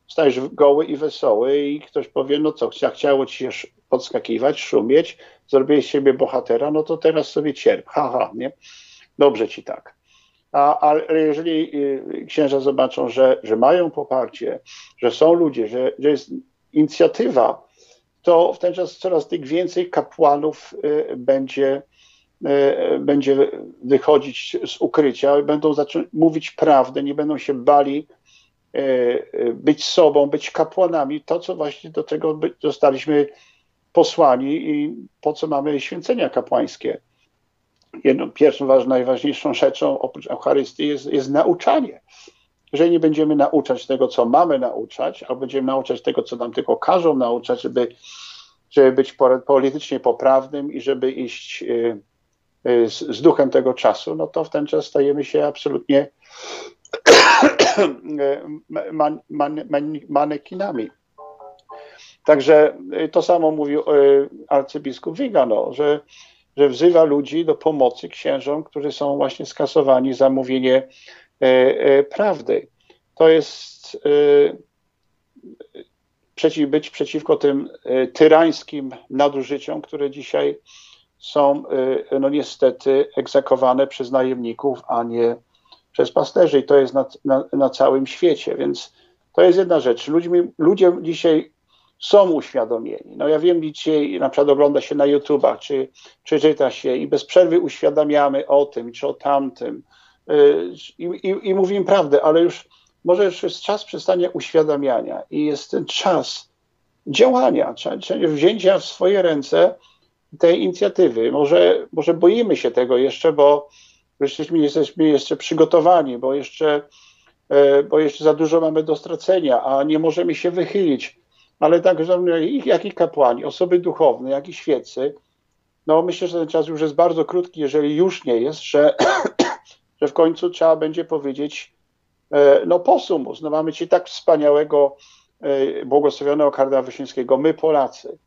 Stajesz goły i wesoły i ktoś powie, no co, chciało ci się podskakiwać, szumieć, zrobiłeś siebie bohatera, no to teraz sobie cierp, haha, nie? Dobrze ci tak. A, ale jeżeli y, księża zobaczą, że, że mają poparcie, że są ludzie, że, że jest inicjatywa, to w ten czas coraz tych więcej kapłanów y, będzie, y, będzie wychodzić z ukrycia, będą zacząć mówić prawdę, nie będą się bali być sobą, być kapłanami. To, co właśnie do tego zostaliśmy posłani i po co mamy święcenia kapłańskie. Jedną, pierwszą, najważniejszą rzeczą oprócz Eucharystii jest, jest nauczanie. Jeżeli nie będziemy nauczać tego, co mamy nauczać, a będziemy nauczać tego, co nam tylko każą nauczać, żeby, żeby być politycznie poprawnym i żeby iść y, y, z, z duchem tego czasu, no to w ten czas stajemy się absolutnie man, man, man, manekinami. Także y, to samo mówił arcybiskup Vigano, że, że wzywa ludzi do pomocy księżom, którzy są właśnie skasowani za mówienie e, prawdy. To jest przeciw, być przeciwko tym tyrańskim nadużyciom, które dzisiaj są no niestety egzekwowane przez najemników, a nie przez pasterzy i to jest na, na, na całym świecie, więc to jest jedna rzecz. Ludźmi, ludzie dzisiaj są uświadomieni. No ja wiem, dzisiaj na przykład ogląda się na YouTubach, czy, czy czyta się i bez przerwy uświadamiamy o tym, czy o tamtym, Y, i, i, i mówimy prawdę, ale już może już jest czas przestania uświadamiania i jest ten czas działania, czyli wzięcia w swoje ręce tej inicjatywy. Może, może boimy się tego jeszcze, bo jesteśmy, jesteśmy jeszcze przygotowani, bo jeszcze, e, bo jeszcze za dużo mamy do stracenia, a nie możemy się wychylić. Ale tak, jak i kapłani, osoby duchowne, jak i świecy, no myślę, że ten czas już jest bardzo krótki, jeżeli już nie jest, że że w końcu trzeba będzie powiedzieć, e, no posumus, no mamy ci tak wspaniałego, e, błogosławionego kardynała Wyszyńskiego, my Polacy.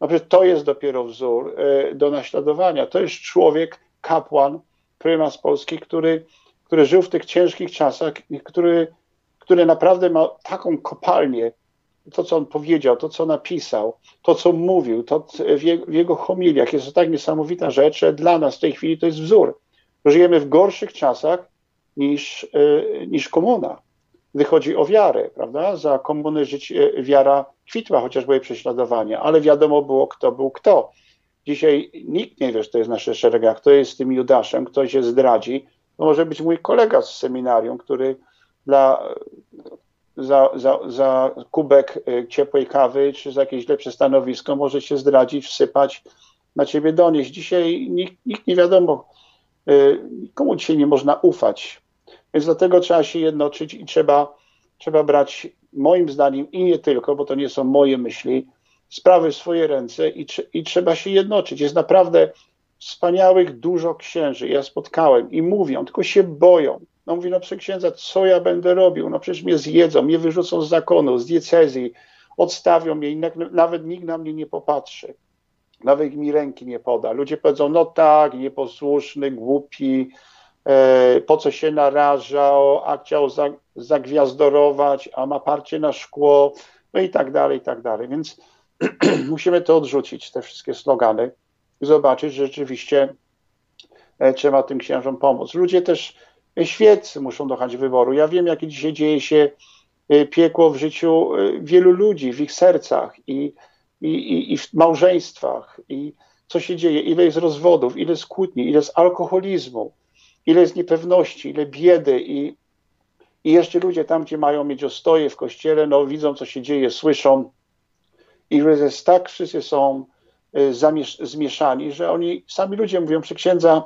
No przecież to jest dopiero wzór e, do naśladowania. To jest człowiek, kapłan, prymas Polski, który, który żył w tych ciężkich czasach który, który naprawdę ma taką kopalnię, to, co on powiedział, to, co napisał, to, co mówił, to w jego, homiliach jest to tak niesamowita rzecz, że dla nas w tej chwili to jest wzór żyjemy w gorszych czasach niż, e, niż komuna, gdy chodzi o wiarę, prawda? Za komuny życie, wiara kwitła, chociaż były prześladowania, ale wiadomo było, kto był kto. Dzisiaj nikt nie wie, kto jest w naszych szeregach, kto jest tym Judaszem, kto się zdradzi. To może być mój kolega z seminarium, który dla, za, za, za kubek e, ciepłej kawy czy za jakieś lepsze stanowisko może się zdradzić, wsypać, na ciebie donieść. Dzisiaj nikt, nikt nie wiadomo, Y, komu dzisiaj nie można ufać. Więc dlatego trzeba się jednoczyć i trzeba, trzeba brać, moim zdaniem, i nie tylko, bo to nie są moje myśli, sprawy w swoje ręce i, i trzeba się jednoczyć. Jest naprawdę wspaniałych dużo księży. Ja spotkałem i mówią, tylko się boją. No mówi, no przy księdza, co ja będę robił? No przecież mnie zjedzą, mnie wyrzucą z zakonu, z diecezji, odstawią mnie i nawet nikt na mnie nie popatrzy nawet mi ręki nie poda. Ludzie powiedzą, no tak, nieposłuszny, głupi, e, po co się narażał, a chciał zagwiazdorować, a ma parcie na szkło, no i tak dalej, i tak dalej. Więc musimy to odrzucić, te wszystkie slogany i zobaczyć, że rzeczywiście e, trzeba tym księżom pomóc. Ludzie też świeccy muszą dochać wyboru. Ja wiem, jakie dzisiaj dzieje się piekło w życiu wielu ludzi, w ich sercach i i, i, i w małżeństwach, i co się dzieje, ile jest rozwodów, ile jest kłótni, ile jest alkoholizmu, ile jest niepewności, ile biedy i, i jeszcze ludzie tam, gdzie mają mieć ostoje w kościele, no widzą, co się dzieje, słyszą i jest tak, wszyscy są zmieszani, że oni, sami ludzie mówią przy księdza,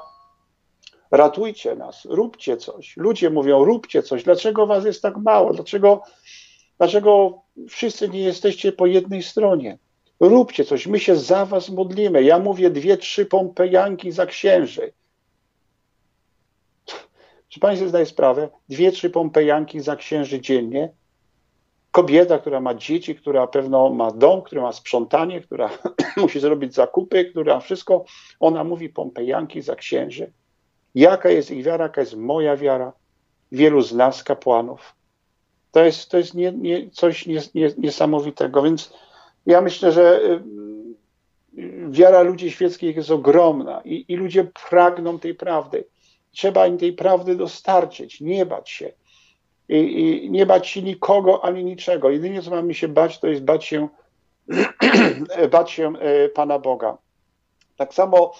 ratujcie nas, róbcie coś. Ludzie mówią, róbcie coś. Dlaczego was jest tak mało? Dlaczego, dlaczego wszyscy nie jesteście po jednej stronie? Róbcie coś, my się za was modlimy. Ja mówię dwie, trzy pompejanki za księży. Czy Pani sobie zdaje sprawę? Dwie, trzy pompejanki za księży dziennie. Kobieta, która ma dzieci, która pewno ma dom, która ma sprzątanie, która musi zrobić zakupy, która wszystko, ona mówi pompejanki za księży. Jaka jest ich wiara, jaka jest moja wiara, wielu z nas, kapłanów. To jest, to jest nie, nie, coś nie, niesamowitego, więc ja myślę, że y, wiara ludzi świeckich jest ogromna i, i ludzie pragną tej prawdy. Trzeba im tej prawdy dostarczyć, nie bać się. I, I, nie bać się nikogo ani niczego. Jedynie co mamy się bać, to jest bać się, bać się e, Pana Boga. Tak samo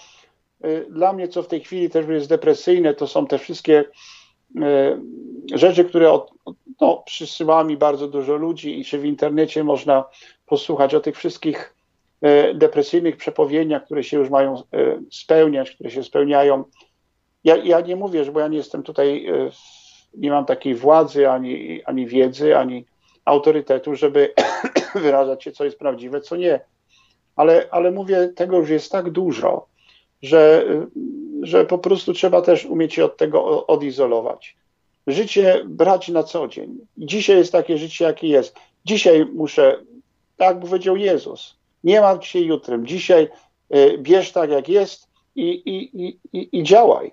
dla mnie, co w tej chwili też jest depresyjne, to są te wszystkie e, rzeczy, które no, przysyła mi bardzo dużo ludzi i czy w internecie można posłuchać o tych wszystkich depresyjnych przepowiedniach, które się już mają spełniać, które się spełniają ja, ja nie mówię, że bo ja nie jestem tutaj, nie mam takiej władzy, ani, ani wiedzy, ani autorytetu, żeby wyrażać się, co jest prawdziwe, co nie. Ale, ale mówię, tego już jest tak dużo, że, że po prostu trzeba też umieć się od tego odizolować. Życie brać na co dzień. Dzisiaj jest takie życie, jakie jest. Dzisiaj muszę, tak powiedział Jezus, nie mam się jutrem. Dzisiaj e, bierz tak, jak jest i, i, i, i działaj.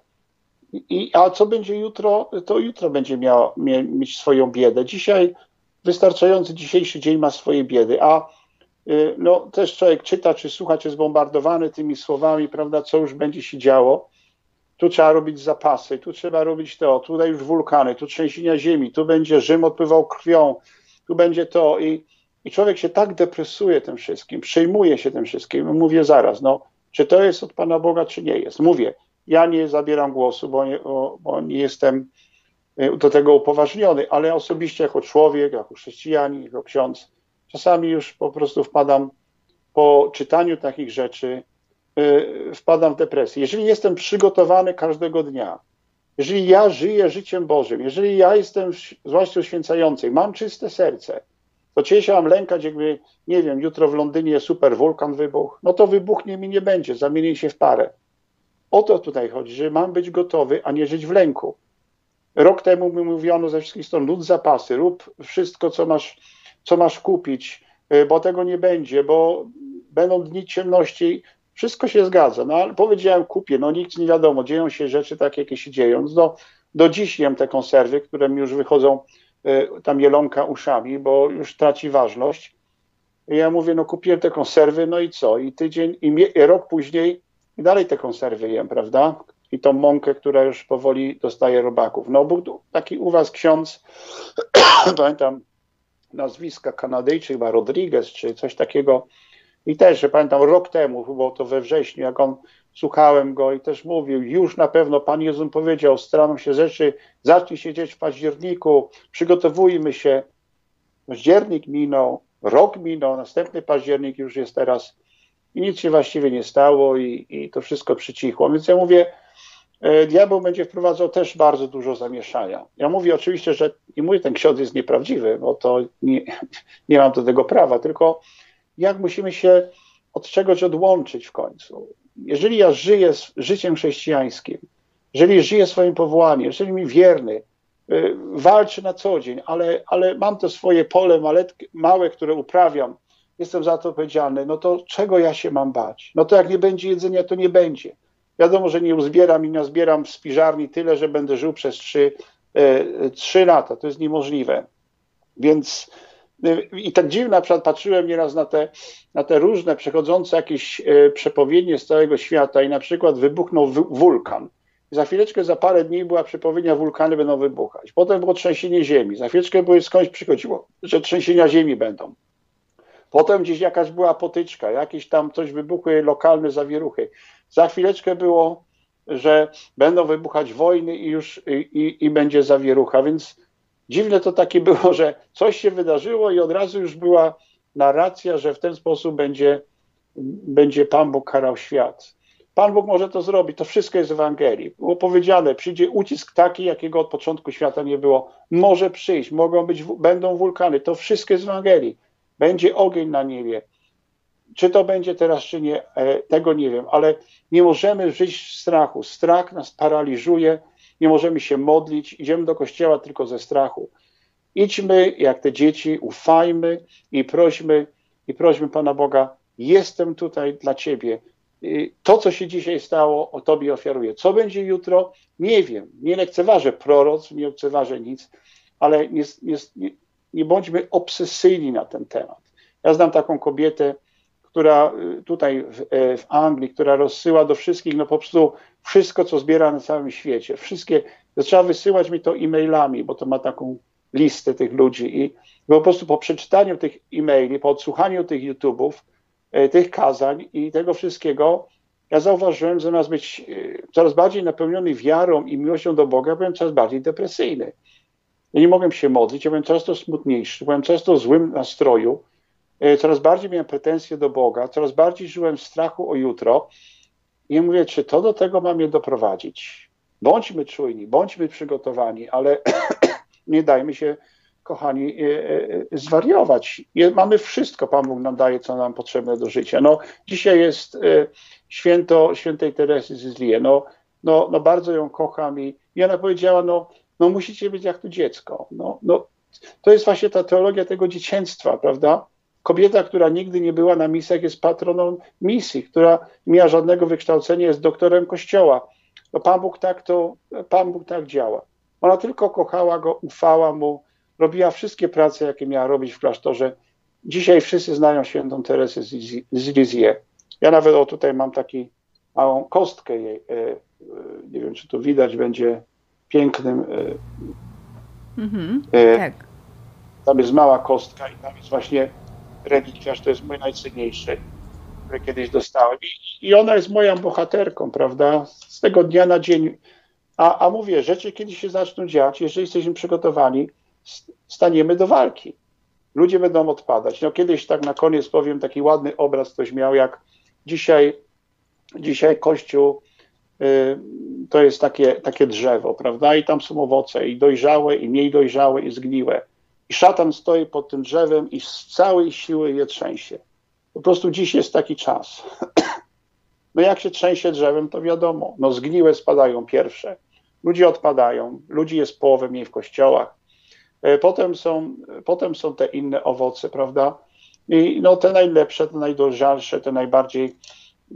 I, a co będzie jutro, to jutro będzie miał, mieć swoją biedę. Dzisiaj wystarczający dzisiejszy dzień ma swoje biedy, a y, no, też człowiek czyta, czy słucha, czy jest bombardowany tymi słowami, prawda, co już będzie się działo. Tu trzeba robić zapasy, tu trzeba robić to, tutaj już wulkany, tu trzęsienia ziemi, tu będzie Rzym odpływał krwią, tu będzie to i, i człowiek się tak depresuje tym wszystkim, przejmuje się tym wszystkim. Mówię zaraz, no, czy to jest od Pana Boga, czy nie jest. Mówię, ja nie zabieram głosu, bo nie, bo nie jestem e, do tego upoważniony, ale osobiście jako człowiek, jako chrześcijanin, jako ksiądz, czasami już po prostu wpadam po czytaniu takich rzeczy, e, wpadam w depresję. Jeżeli jestem przygotowany każdego dnia, jeżeli ja żyję życiem Bożym, jeżeli ja jestem zwłaszcza uświęcający, mam czyste serce, to czy się mam lękać, jakby, nie wiem, jutro w Londynie super wulkan wybuchł, no to wybuchnie mi nie będzie, zamieni się w parę. O to tutaj chodzi, że mam być gotowy, a nie żyć w lęku. Rok temu mi mówiono ze wszystkich stron, lud zapasy, rób wszystko, co masz, co masz kupić, y, bo tego nie będzie, bo będą dni ciemności. Wszystko się zgadza, no ale powiedziałem kupię, no nic nie wiadomo, dzieją się rzeczy takie, jakie się dzieją. No, do, dziś jem te konserwy, które mi już wychodzą y, tam jelonka uszami, bo już traci ważność. I ja mówię, no kupiłem te konserwy, no i co? I tydzień, i, i rok później i dalej te konserwy jem, prawda? I tą mąkę, która już powoli dostaje robaków. No był taki u was ksiądz, pamiętam nazwiska Kanadyjczyk, chyba Rodriguez, czy coś takiego. I też, że pamiętam, rok temu, było to we wrześniu, jak on, słuchałem go i też mówił, już na pewno Pan Jezus powiedział, staną się rzeczy, zacznij się dzieć w październiku, przygotowujmy się. Październik minął, rok minął, następny październik już jest teraz i nic się właściwie nie stało i, i to wszystko przycichło. Więc ja mówię, diabeł będzie wprowadzał też bardzo dużo zamieszania. Ja mówię oczywiście, że nie mówię, ten ksiądz jest nieprawdziwy, bo to nie, nie mam do tego prawa, tylko jak musimy się od czegoś odłączyć w końcu. Jeżeli ja żyję z życiem chrześcijańskim, jeżeli żyję swoim powołaniem, jeżeli mi wierny, e, walczę na co dzień, ale, ale mam to swoje pole małe, które uprawiam, jestem za to odpowiedzialny, no to czego ja się mam bać? No to jak nie będzie jedzenia, to nie będzie. Wiadomo, że nie uzbieram i nie zbieram w spiżarni tyle, że będę żył przez trzy, e, trzy lata. To jest niemożliwe. Więc e, i tak dziwnie na przykład patrzyłem nieraz na te, na te różne przechodzące jakieś e, przepowiednie z całego świata i na przykład wybuchnął wulkan. Za chwileczkę, za parę dni była przepowiednia, wulkany będą wybuchać. Potem było trzęsienie ziemi. Za chwileczkę były skądś przychodziło, że trzęsienia ziemi będą. Potem gdzieś jakaś była potyczka, jakieś tam coś wybuchły lokalne zawieruchy. Za chwileczkę było, że będą wybuchać wojny i już i, i, będzie zawierucha, więc dziwne to takie było, że coś się wydarzyło i od razu już była narracja, że w ten sposób będzie będzie Pan Bóg karał świat. Pan Bóg może to zrobić, to wszystko jest w Ewangelii. Było powiedziane, przyjdzie ucisk taki, jakiego od początku świata nie było. Może przyjść, mogą być, będą wulkany, to wszystko jest w Ewangelii. Będzie ogień na niebie. Czy to będzie teraz, czy nie, e, tego nie wiem, ale nie możemy żyć w strachu. Strach nas paraliżuje, nie możemy się modlić, idziemy do kościoła tylko ze strachu. Idźmy jak te dzieci, ufajmy i prośmy, i prośmy Pana Boga, jestem tutaj dla Ciebie. To, co się dzisiaj stało, o Tobie ofiaruję. Co będzie jutro? Nie wiem. Nie lekceważę proroc, nie lekceważę nic, ale nie, nie, nie bądźmy obsesyjni na ten temat. Ja znam taką kobietę, która y, tutaj w, e, w, Anglii, która rozsyła do wszystkich, no po prostu wszystko, co zbiera na całym świecie. Wszystkie, zaczęła wysyłać mi to e-mailami, bo to ma taką listę tych ludzi i po prostu po przeczytaniu tych e-maili, po odsłuchaniu tych YouTube'ów, e, tych kazań i tego wszystkiego, ja zauważyłem, że zamiast być e, coraz bardziej napełniony wiarą i miłością do Boga, byłem coraz bardziej depresyjny. Ja nie mogłem się modlić, ja byłem często smutniejszy, byłem często w złym nastroju, coraz bardziej miałem pretensje do Boga, coraz bardziej żyłem w strachu o jutro. I mówię, czy to do tego ma mnie doprowadzić? Bądźmy czujni, bądźmy przygotowani, ale nie dajmy się, kochani, e, e, zwariować. Mamy wszystko, Pan Bóg nam daje, co nam potrzebne do życia. No, dzisiaj jest święto świętej Teresy z. No, no, no bardzo ją kocham i, ona powiedziała, no, no musicie być jak to dziecko. No, no, to jest właśnie ta teologia tego dzieciństwa, prawda? Kobieta, która nigdy nie była na misjach, jest patroną misji, która nie miała żadnego wykształcenia, jest doktorem kościoła. No Pan Bóg tak to, Pan Bóg tak działa. Ona tylko kochała go, ufała mu, robiła wszystkie prace, jakie miała robić w klasztorze. Dzisiaj wszyscy znają świętą Teresę z Lizzie. Ja nawet o tutaj mam taki małą kostkę jej. E, e, nie wiem, czy to widać, będzie pięknym. E, mhm, tak. Tam jest mała kostka i tam jest właśnie relikwiarz to jest mój najcenniejszy, który kiedyś dostałem. I, I, ona jest moją bohaterką, prawda? Z tego dnia na dzień. A, a mówię, rzeczy kiedyś się zaczną dziać, jeżeli jesteśmy przygotowani, staniemy do walki. Ludzie będą odpadać. No kiedyś tak na koniec powiem, taki ładny obraz ktoś miał, jak dzisiaj, dzisiaj Kościół y, to jest takie, takie drzewo, prawda? I tam są owoce, i dojrzałe, i mniej dojrzałe, i zgniłe. I szatan stoi pod tym drzewem i z całej siły je trzęsie. Po prostu dziś jest taki czas. No jak się trzęsie drzewem, to wiadomo, no zgniłe spadają pierwsze. Ludzie odpadają, ludzi jest połowę mniej w kościołach. E, potem są, potem są te inne owoce, prawda? I no te najlepsze, te najdolżalsze, te najbardziej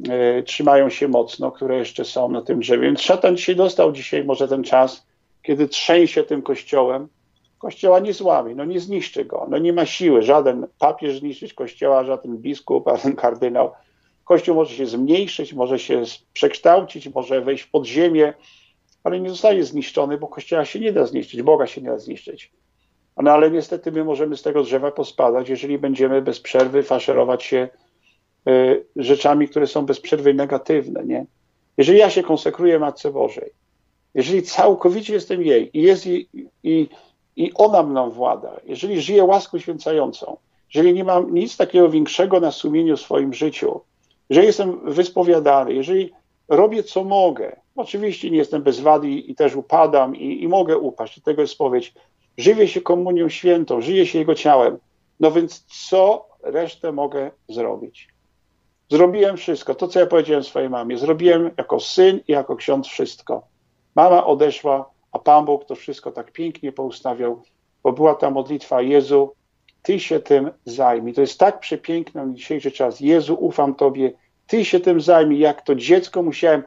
e, trzymają się mocno, które jeszcze są na tym drzewie. Więc szatan dzisiaj dostał dzisiaj może ten czas, kiedy trzęsie tym kościołem, Kościoła nie złamie, no nie zniszczy go, no nie ma siły, żaden papież zniszczyć Kościoła, żaden biskup, żaden kardynał. Kościół może się zmniejszyć, może się przekształcić, może wejść w podziemie, ale nie zostaje zniszczony, bo Kościoła się nie da zniszczyć, Boga się nie da zniszczyć. No ale niestety my możemy z tego drzewa pospadać, jeżeli będziemy bez przerwy faszerować się y, rzeczami, które są bez przerwy negatywne, nie? Jeżeli ja się konsekruję Matce Bożej, jeżeli całkowicie jestem jej i jest i, i i ona mną włada, jeżeli żyję łaską święcającą, jeżeli nie mam nic takiego większego na sumieniu w swoim życiu, że jestem wyspowiadany, jeżeli robię co mogę, oczywiście nie jestem bez wady i też upadam i, i mogę upaść, tego jest spowiedź, żywię się komunią świętą, żyję się Jego ciałem, no więc co resztę mogę zrobić? Zrobiłem wszystko, to co ja powiedziałem swojej mamie, zrobiłem jako syn i jako ksiądz wszystko. Mama odeszła a Pan Bóg to wszystko tak pięknie poustawiał, bo była ta modlitwa Jezu, Ty się tym zajmij. To jest tak przepiękne na dzisiejszy czas. Jezu, ufam Tobie, Ty się tym zajmij. Jak to dziecko musiałem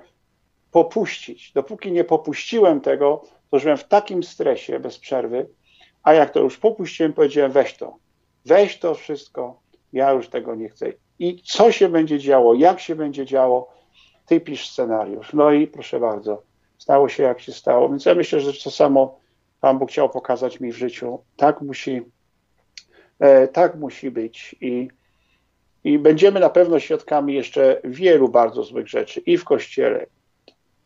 popuścić. Dopóki nie popuściłem tego, to żyłem w takim stresie bez przerwy, a jak to już popuściłem, powiedziałem weź to, weź to wszystko, ja już tego nie chcę. I co się będzie działo, jak się będzie działo, ty pisz scenariusz. No i proszę bardzo, stało się jak się stało. Więc ja myślę, że to samo Pan Bóg chciał pokazać mi w życiu. Tak musi, e, tak musi być. I, I będziemy na pewno świadkami jeszcze wielu bardzo złych rzeczy i w kościele,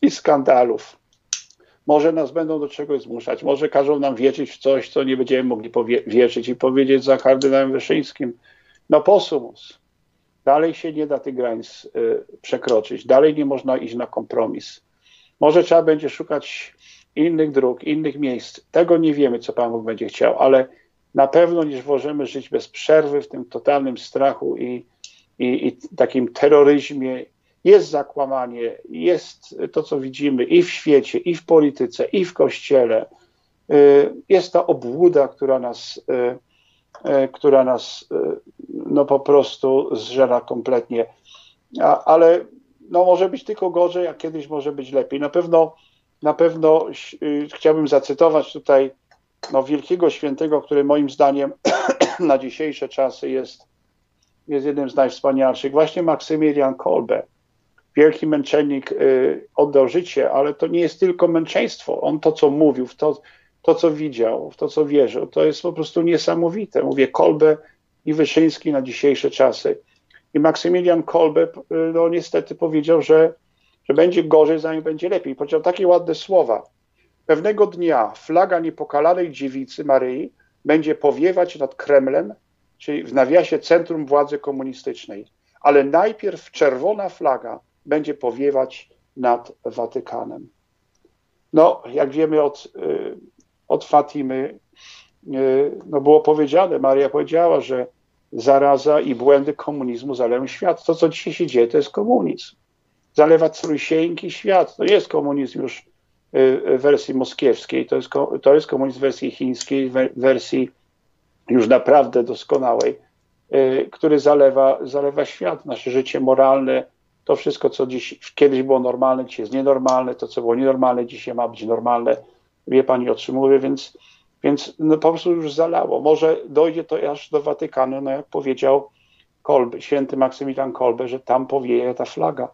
i skandalów. Może nas będą do czegoś zmuszać, może każą nam wierzyć w coś, co nie będziemy mogli wierzyć i powiedzieć za kardynałem Wyszyńskim. No posumus. Dalej się nie da tych granic y, przekroczyć, dalej nie można iść na kompromis. Może trzeba będzie szukać innych dróg, innych miejsc. Tego nie wiemy, co Pan Bóg będzie chciał, ale na pewno nie możemy żyć bez przerwy w tym totalnym strachu i, i, i takim terroryzmie. Jest zakłamanie, jest to, co widzimy i w świecie, i w polityce, i w kościele. Y, jest ta obłuda, która nas, y, y, która nas no po prostu zżera kompletnie. Ale no może być tylko gorzej, a kiedyś może być lepiej. Na pewno, na pewno chciałbym zacytować tutaj no, wielkiego świętego, który moim zdaniem na dzisiejsze czasy jest, jest jednym z najwspanialszych, właśnie Maksymilian Kolbe. Wielki męczennik y, oddał życie, ale to nie jest tylko męczeństwo. On to, co mówił, to, to, co widział, w to, co wierzył, to jest po prostu niesamowite. Mówię Kolbe i Wyszyński na dzisiejsze czasy. I Maksymilian Kolbe, y, no niestety powiedział, że, że będzie gorzej, zanim będzie lepiej. Powiedział takie ładne słowa. Pewnego dnia flaga niepokalanej dziewicy Maryi będzie powiewać nad Kremlem, czyli w nawiasie centrum władzy komunistycznej. Ale najpierw czerwona flaga będzie powiewać nad Watykanem. No, jak wiemy od, y, od Fatimy, y, no było powiedziane, Maria powiedziała, że zaraza i błędy komunizmu zaleją świat. To, co dzisiaj się dzieje, to jest komunizm. Zalewa trójsieńki świat. To nie jest komunizm już y, wersji moskiewskiej, to jest, to jest komunizm wersji chińskiej, wersji już naprawdę doskonałej, który zalewa, zalewa świat, nasze życie moralne, to wszystko, co dziś kiedyś było normalne, dzisiaj jest nienormalne, to, co było nienormalne, dzisiaj ma być normalne. Wie pani, o czym mówię, więc, więc no, po prostu już zalało. Może dojdzie to aż do Watykanu, no jak powiedział Kolbe, święty Maksymilian Kolbe, że tam powieje ta flaga.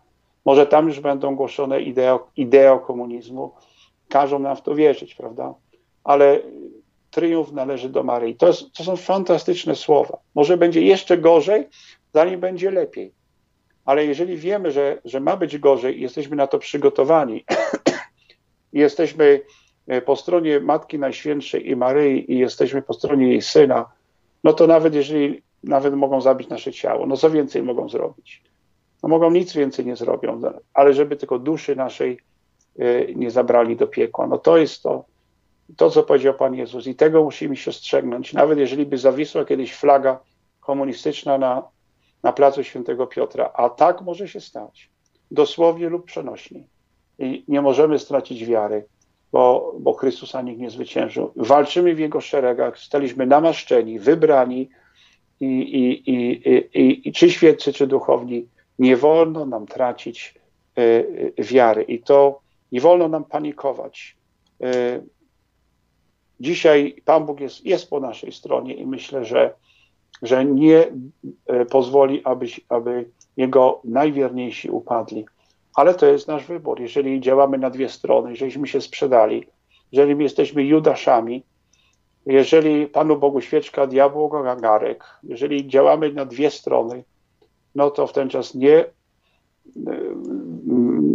Może tam już będą głoszone ideo, komunizmu. Każą nam w to wierzyć, prawda? Ale triumf należy do Maryi. To, to są fantastyczne słowa. Może będzie jeszcze gorzej, zanim będzie lepiej ale jeżeli wiemy, że, że ma być gorzej i jesteśmy na to przygotowani, jesteśmy po stronie Matki Najświętszej i Maryi i jesteśmy po stronie jej Syna, no to nawet jeżeli nawet mogą zabić nasze ciało, no co więcej mogą zrobić? No mogą nic więcej nie zrobią, no, ale żeby tylko duszy naszej e, nie zabrali do piekła. No to jest to, to co powiedział Pan Jezus i tego musimy się strzegnąć. Nawet jeżeli by zawisła kiedyś flaga komunistyczna na, na placu Świętego Piotra, a tak może się stać, dosłownie lub przenośnie. I nie możemy stracić wiary, bo, bo Chrystusa nikt nie zwyciężył. Walczymy w Jego szeregach, staliśmy namaszczeni, wybrani i, i, i, i, i czy świeccy, czy duchowni, nie wolno nam tracić y, wiary i to nie wolno nam panikować. Y, dzisiaj Pan Bóg jest, jest po naszej stronie i myślę, że że nie pozwoli, aby, aby jego najwierniejsi upadli. Ale to jest nasz wybór. Jeżeli działamy na dwie strony, jeżeliśmy się sprzedali, jeżeli jesteśmy Judaszami, jeżeli Panu Bogu świeczka, diabłu gagarek, jeżeli działamy na dwie strony, no to w ten czas nie e,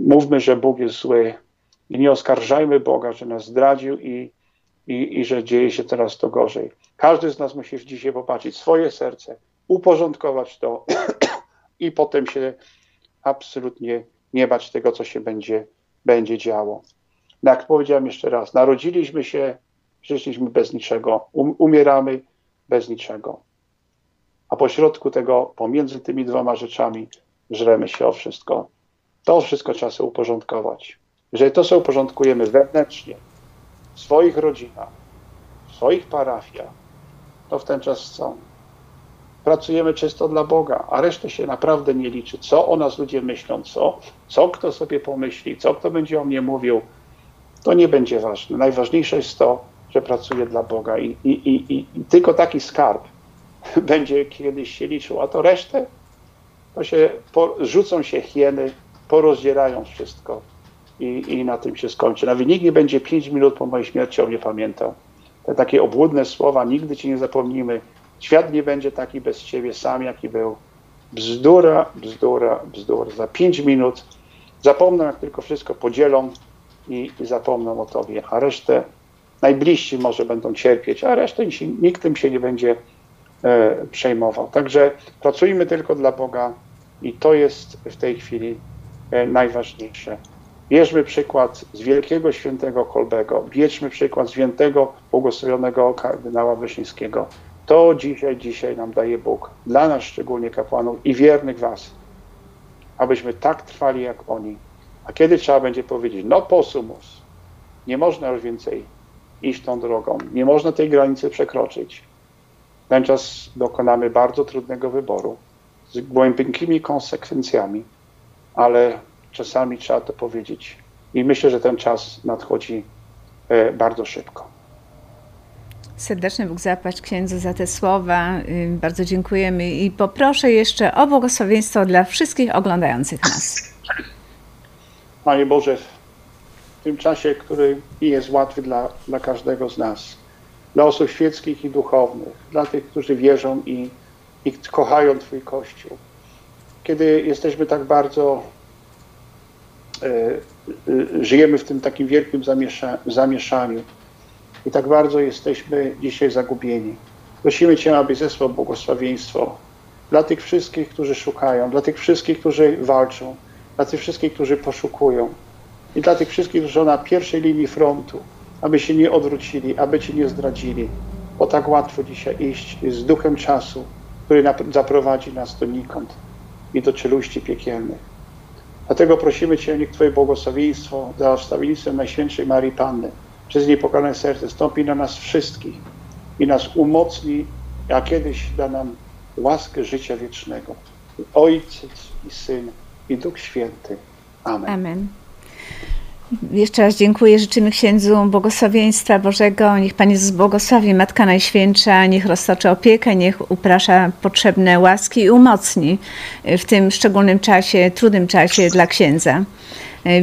mówmy, że Bóg jest zły i nie oskarżajmy Boga, że nas zdradził i i, i że dzieje się teraz to gorzej. Każdy z nas musi dzisiaj popatrzeć swoje serce, uporządkować to i potem się absolutnie nie bać tego, co się będzie, będzie działo. No jak powiedziałem jeszcze raz, narodziliśmy się, żyliśmy bez niczego, um, umieramy bez niczego. A pośrodku tego, pomiędzy tymi dwoma rzeczami, żremy się o wszystko. To wszystko trzeba sobie uporządkować. Jeżeli to sobie uporządkujemy wewnętrznie, w swoich rodzinach, w swoich parafiach, to w ten czas co? Pracujemy czysto dla Boga, a resztę się naprawdę nie liczy. Co o nas ludzie myślą, co, co kto sobie pomyśli, co kto będzie o mnie mówił, to nie będzie ważne. Najważniejsze jest to, że pracuję dla Boga i, i, i, i tylko taki skarb będzie kiedyś się liczył, a to resztę to się po, rzucą się hieny, porozdzierają wszystko i, i na tym się skończy. Nawet nikt nie będzie pięć minut po mojej śmierci o mnie pamiętał. Te takie obłudne słowa, nigdy ci nie zapomnimy. Świat nie będzie taki bez ciebie sam, jaki był. Bzdura, bzdura, bzdura. Za pięć minut zapomną, jak tylko wszystko podzielą i, i zapomną o tobie, a resztę najbliżsi może będą cierpieć, a resztę nikt tym się nie będzie e, przejmował. Także pracujmy tylko dla Boga, I to jest w tej chwili e, najważniejsze. Bierzmy przykład z wielkiego świętego Kolbego, bierzmy przykład z świętego błogosławionego kardynała Wyszyńskiego. To dzisiaj, dzisiaj nam daje Bóg, dla nas szczególnie kapłanów i wiernych Was, abyśmy tak trwali jak oni. A kiedy trzeba będzie powiedzieć, no posumus, nie można już więcej iść tą drogą, nie można tej granicy przekroczyć. Ten czas dokonamy bardzo trudnego wyboru z głębokimi konsekwencjami, ale czasami trzeba to powiedzieć. I myślę, że ten czas nadchodzi e, bardzo szybko. Serdeczny Bóg zapłać księdzu za te słowa. Bardzo dziękujemy i poproszę jeszcze o błogosławieństwo dla wszystkich oglądających nas. Panie Boże, w tym czasie, który nie jest łatwy dla, dla każdego z nas, dla osób świeckich i duchownych, dla tych, którzy wierzą i, i kochają Twój Kościół, kiedy jesteśmy tak bardzo E, e, żyjemy w tym takim wielkim zamiesza zamieszaniu i tak bardzo jesteśmy dzisiaj zagubieni. Prosimy Cię, aby zesłał błogosławieństwo dla tych wszystkich, którzy szukają, dla tych wszystkich, którzy walczą, dla tych wszystkich, którzy poszukują i dla tych wszystkich, którzy są na pierwszej linii frontu, aby się nie odwrócili, aby Cię nie zdradzili, bo tak łatwo dzisiaj iść z duchem czasu, który zaprowadzi nas donikąd i do czeluści piekielnych. Dlatego prosimy Cię, niech Twoje błogosławieństwo za wstawiennictwem Najświętszej Marii Panny przez niej pokalane serce stąpi na nas wszystkich i nas umocni, a kiedyś da nam łaskę życia wiecznego. Ojciec i Syn i Duch Święty. Amen. Amen. Jeszcze raz dziękuję, życzymy księdzu błogosławieństwa Bożego. Niech Pan Jezus błogosławi Matka Najświętsza, niech roztoczy opiekę, niech uprasza potrzebne łaski i umocni w tym szczególnym czasie, trudnym czasie dla księdza.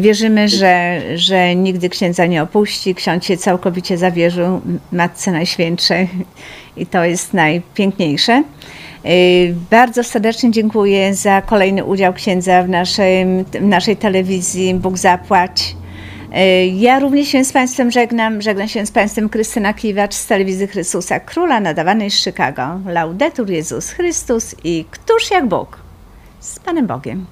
Wierzymy, że, że nigdy księdza nie opuści. Ksiądz się całkowicie zawierzył Matce Najświętszej i to jest najpiękniejsze. Bardzo serdecznie dziękuję za kolejny udział księdza w, naszej w naszej telewizji. Bóg zapłać. E, ja również się z Państwem żegnam. Żegnam się z Państwem Krystyna Kiwacz z telewizji Chrystusa Króla nadawanej z Chicago. Laudetur Jezus Chrystus i Któż jak Bóg? Z Panem Bogiem.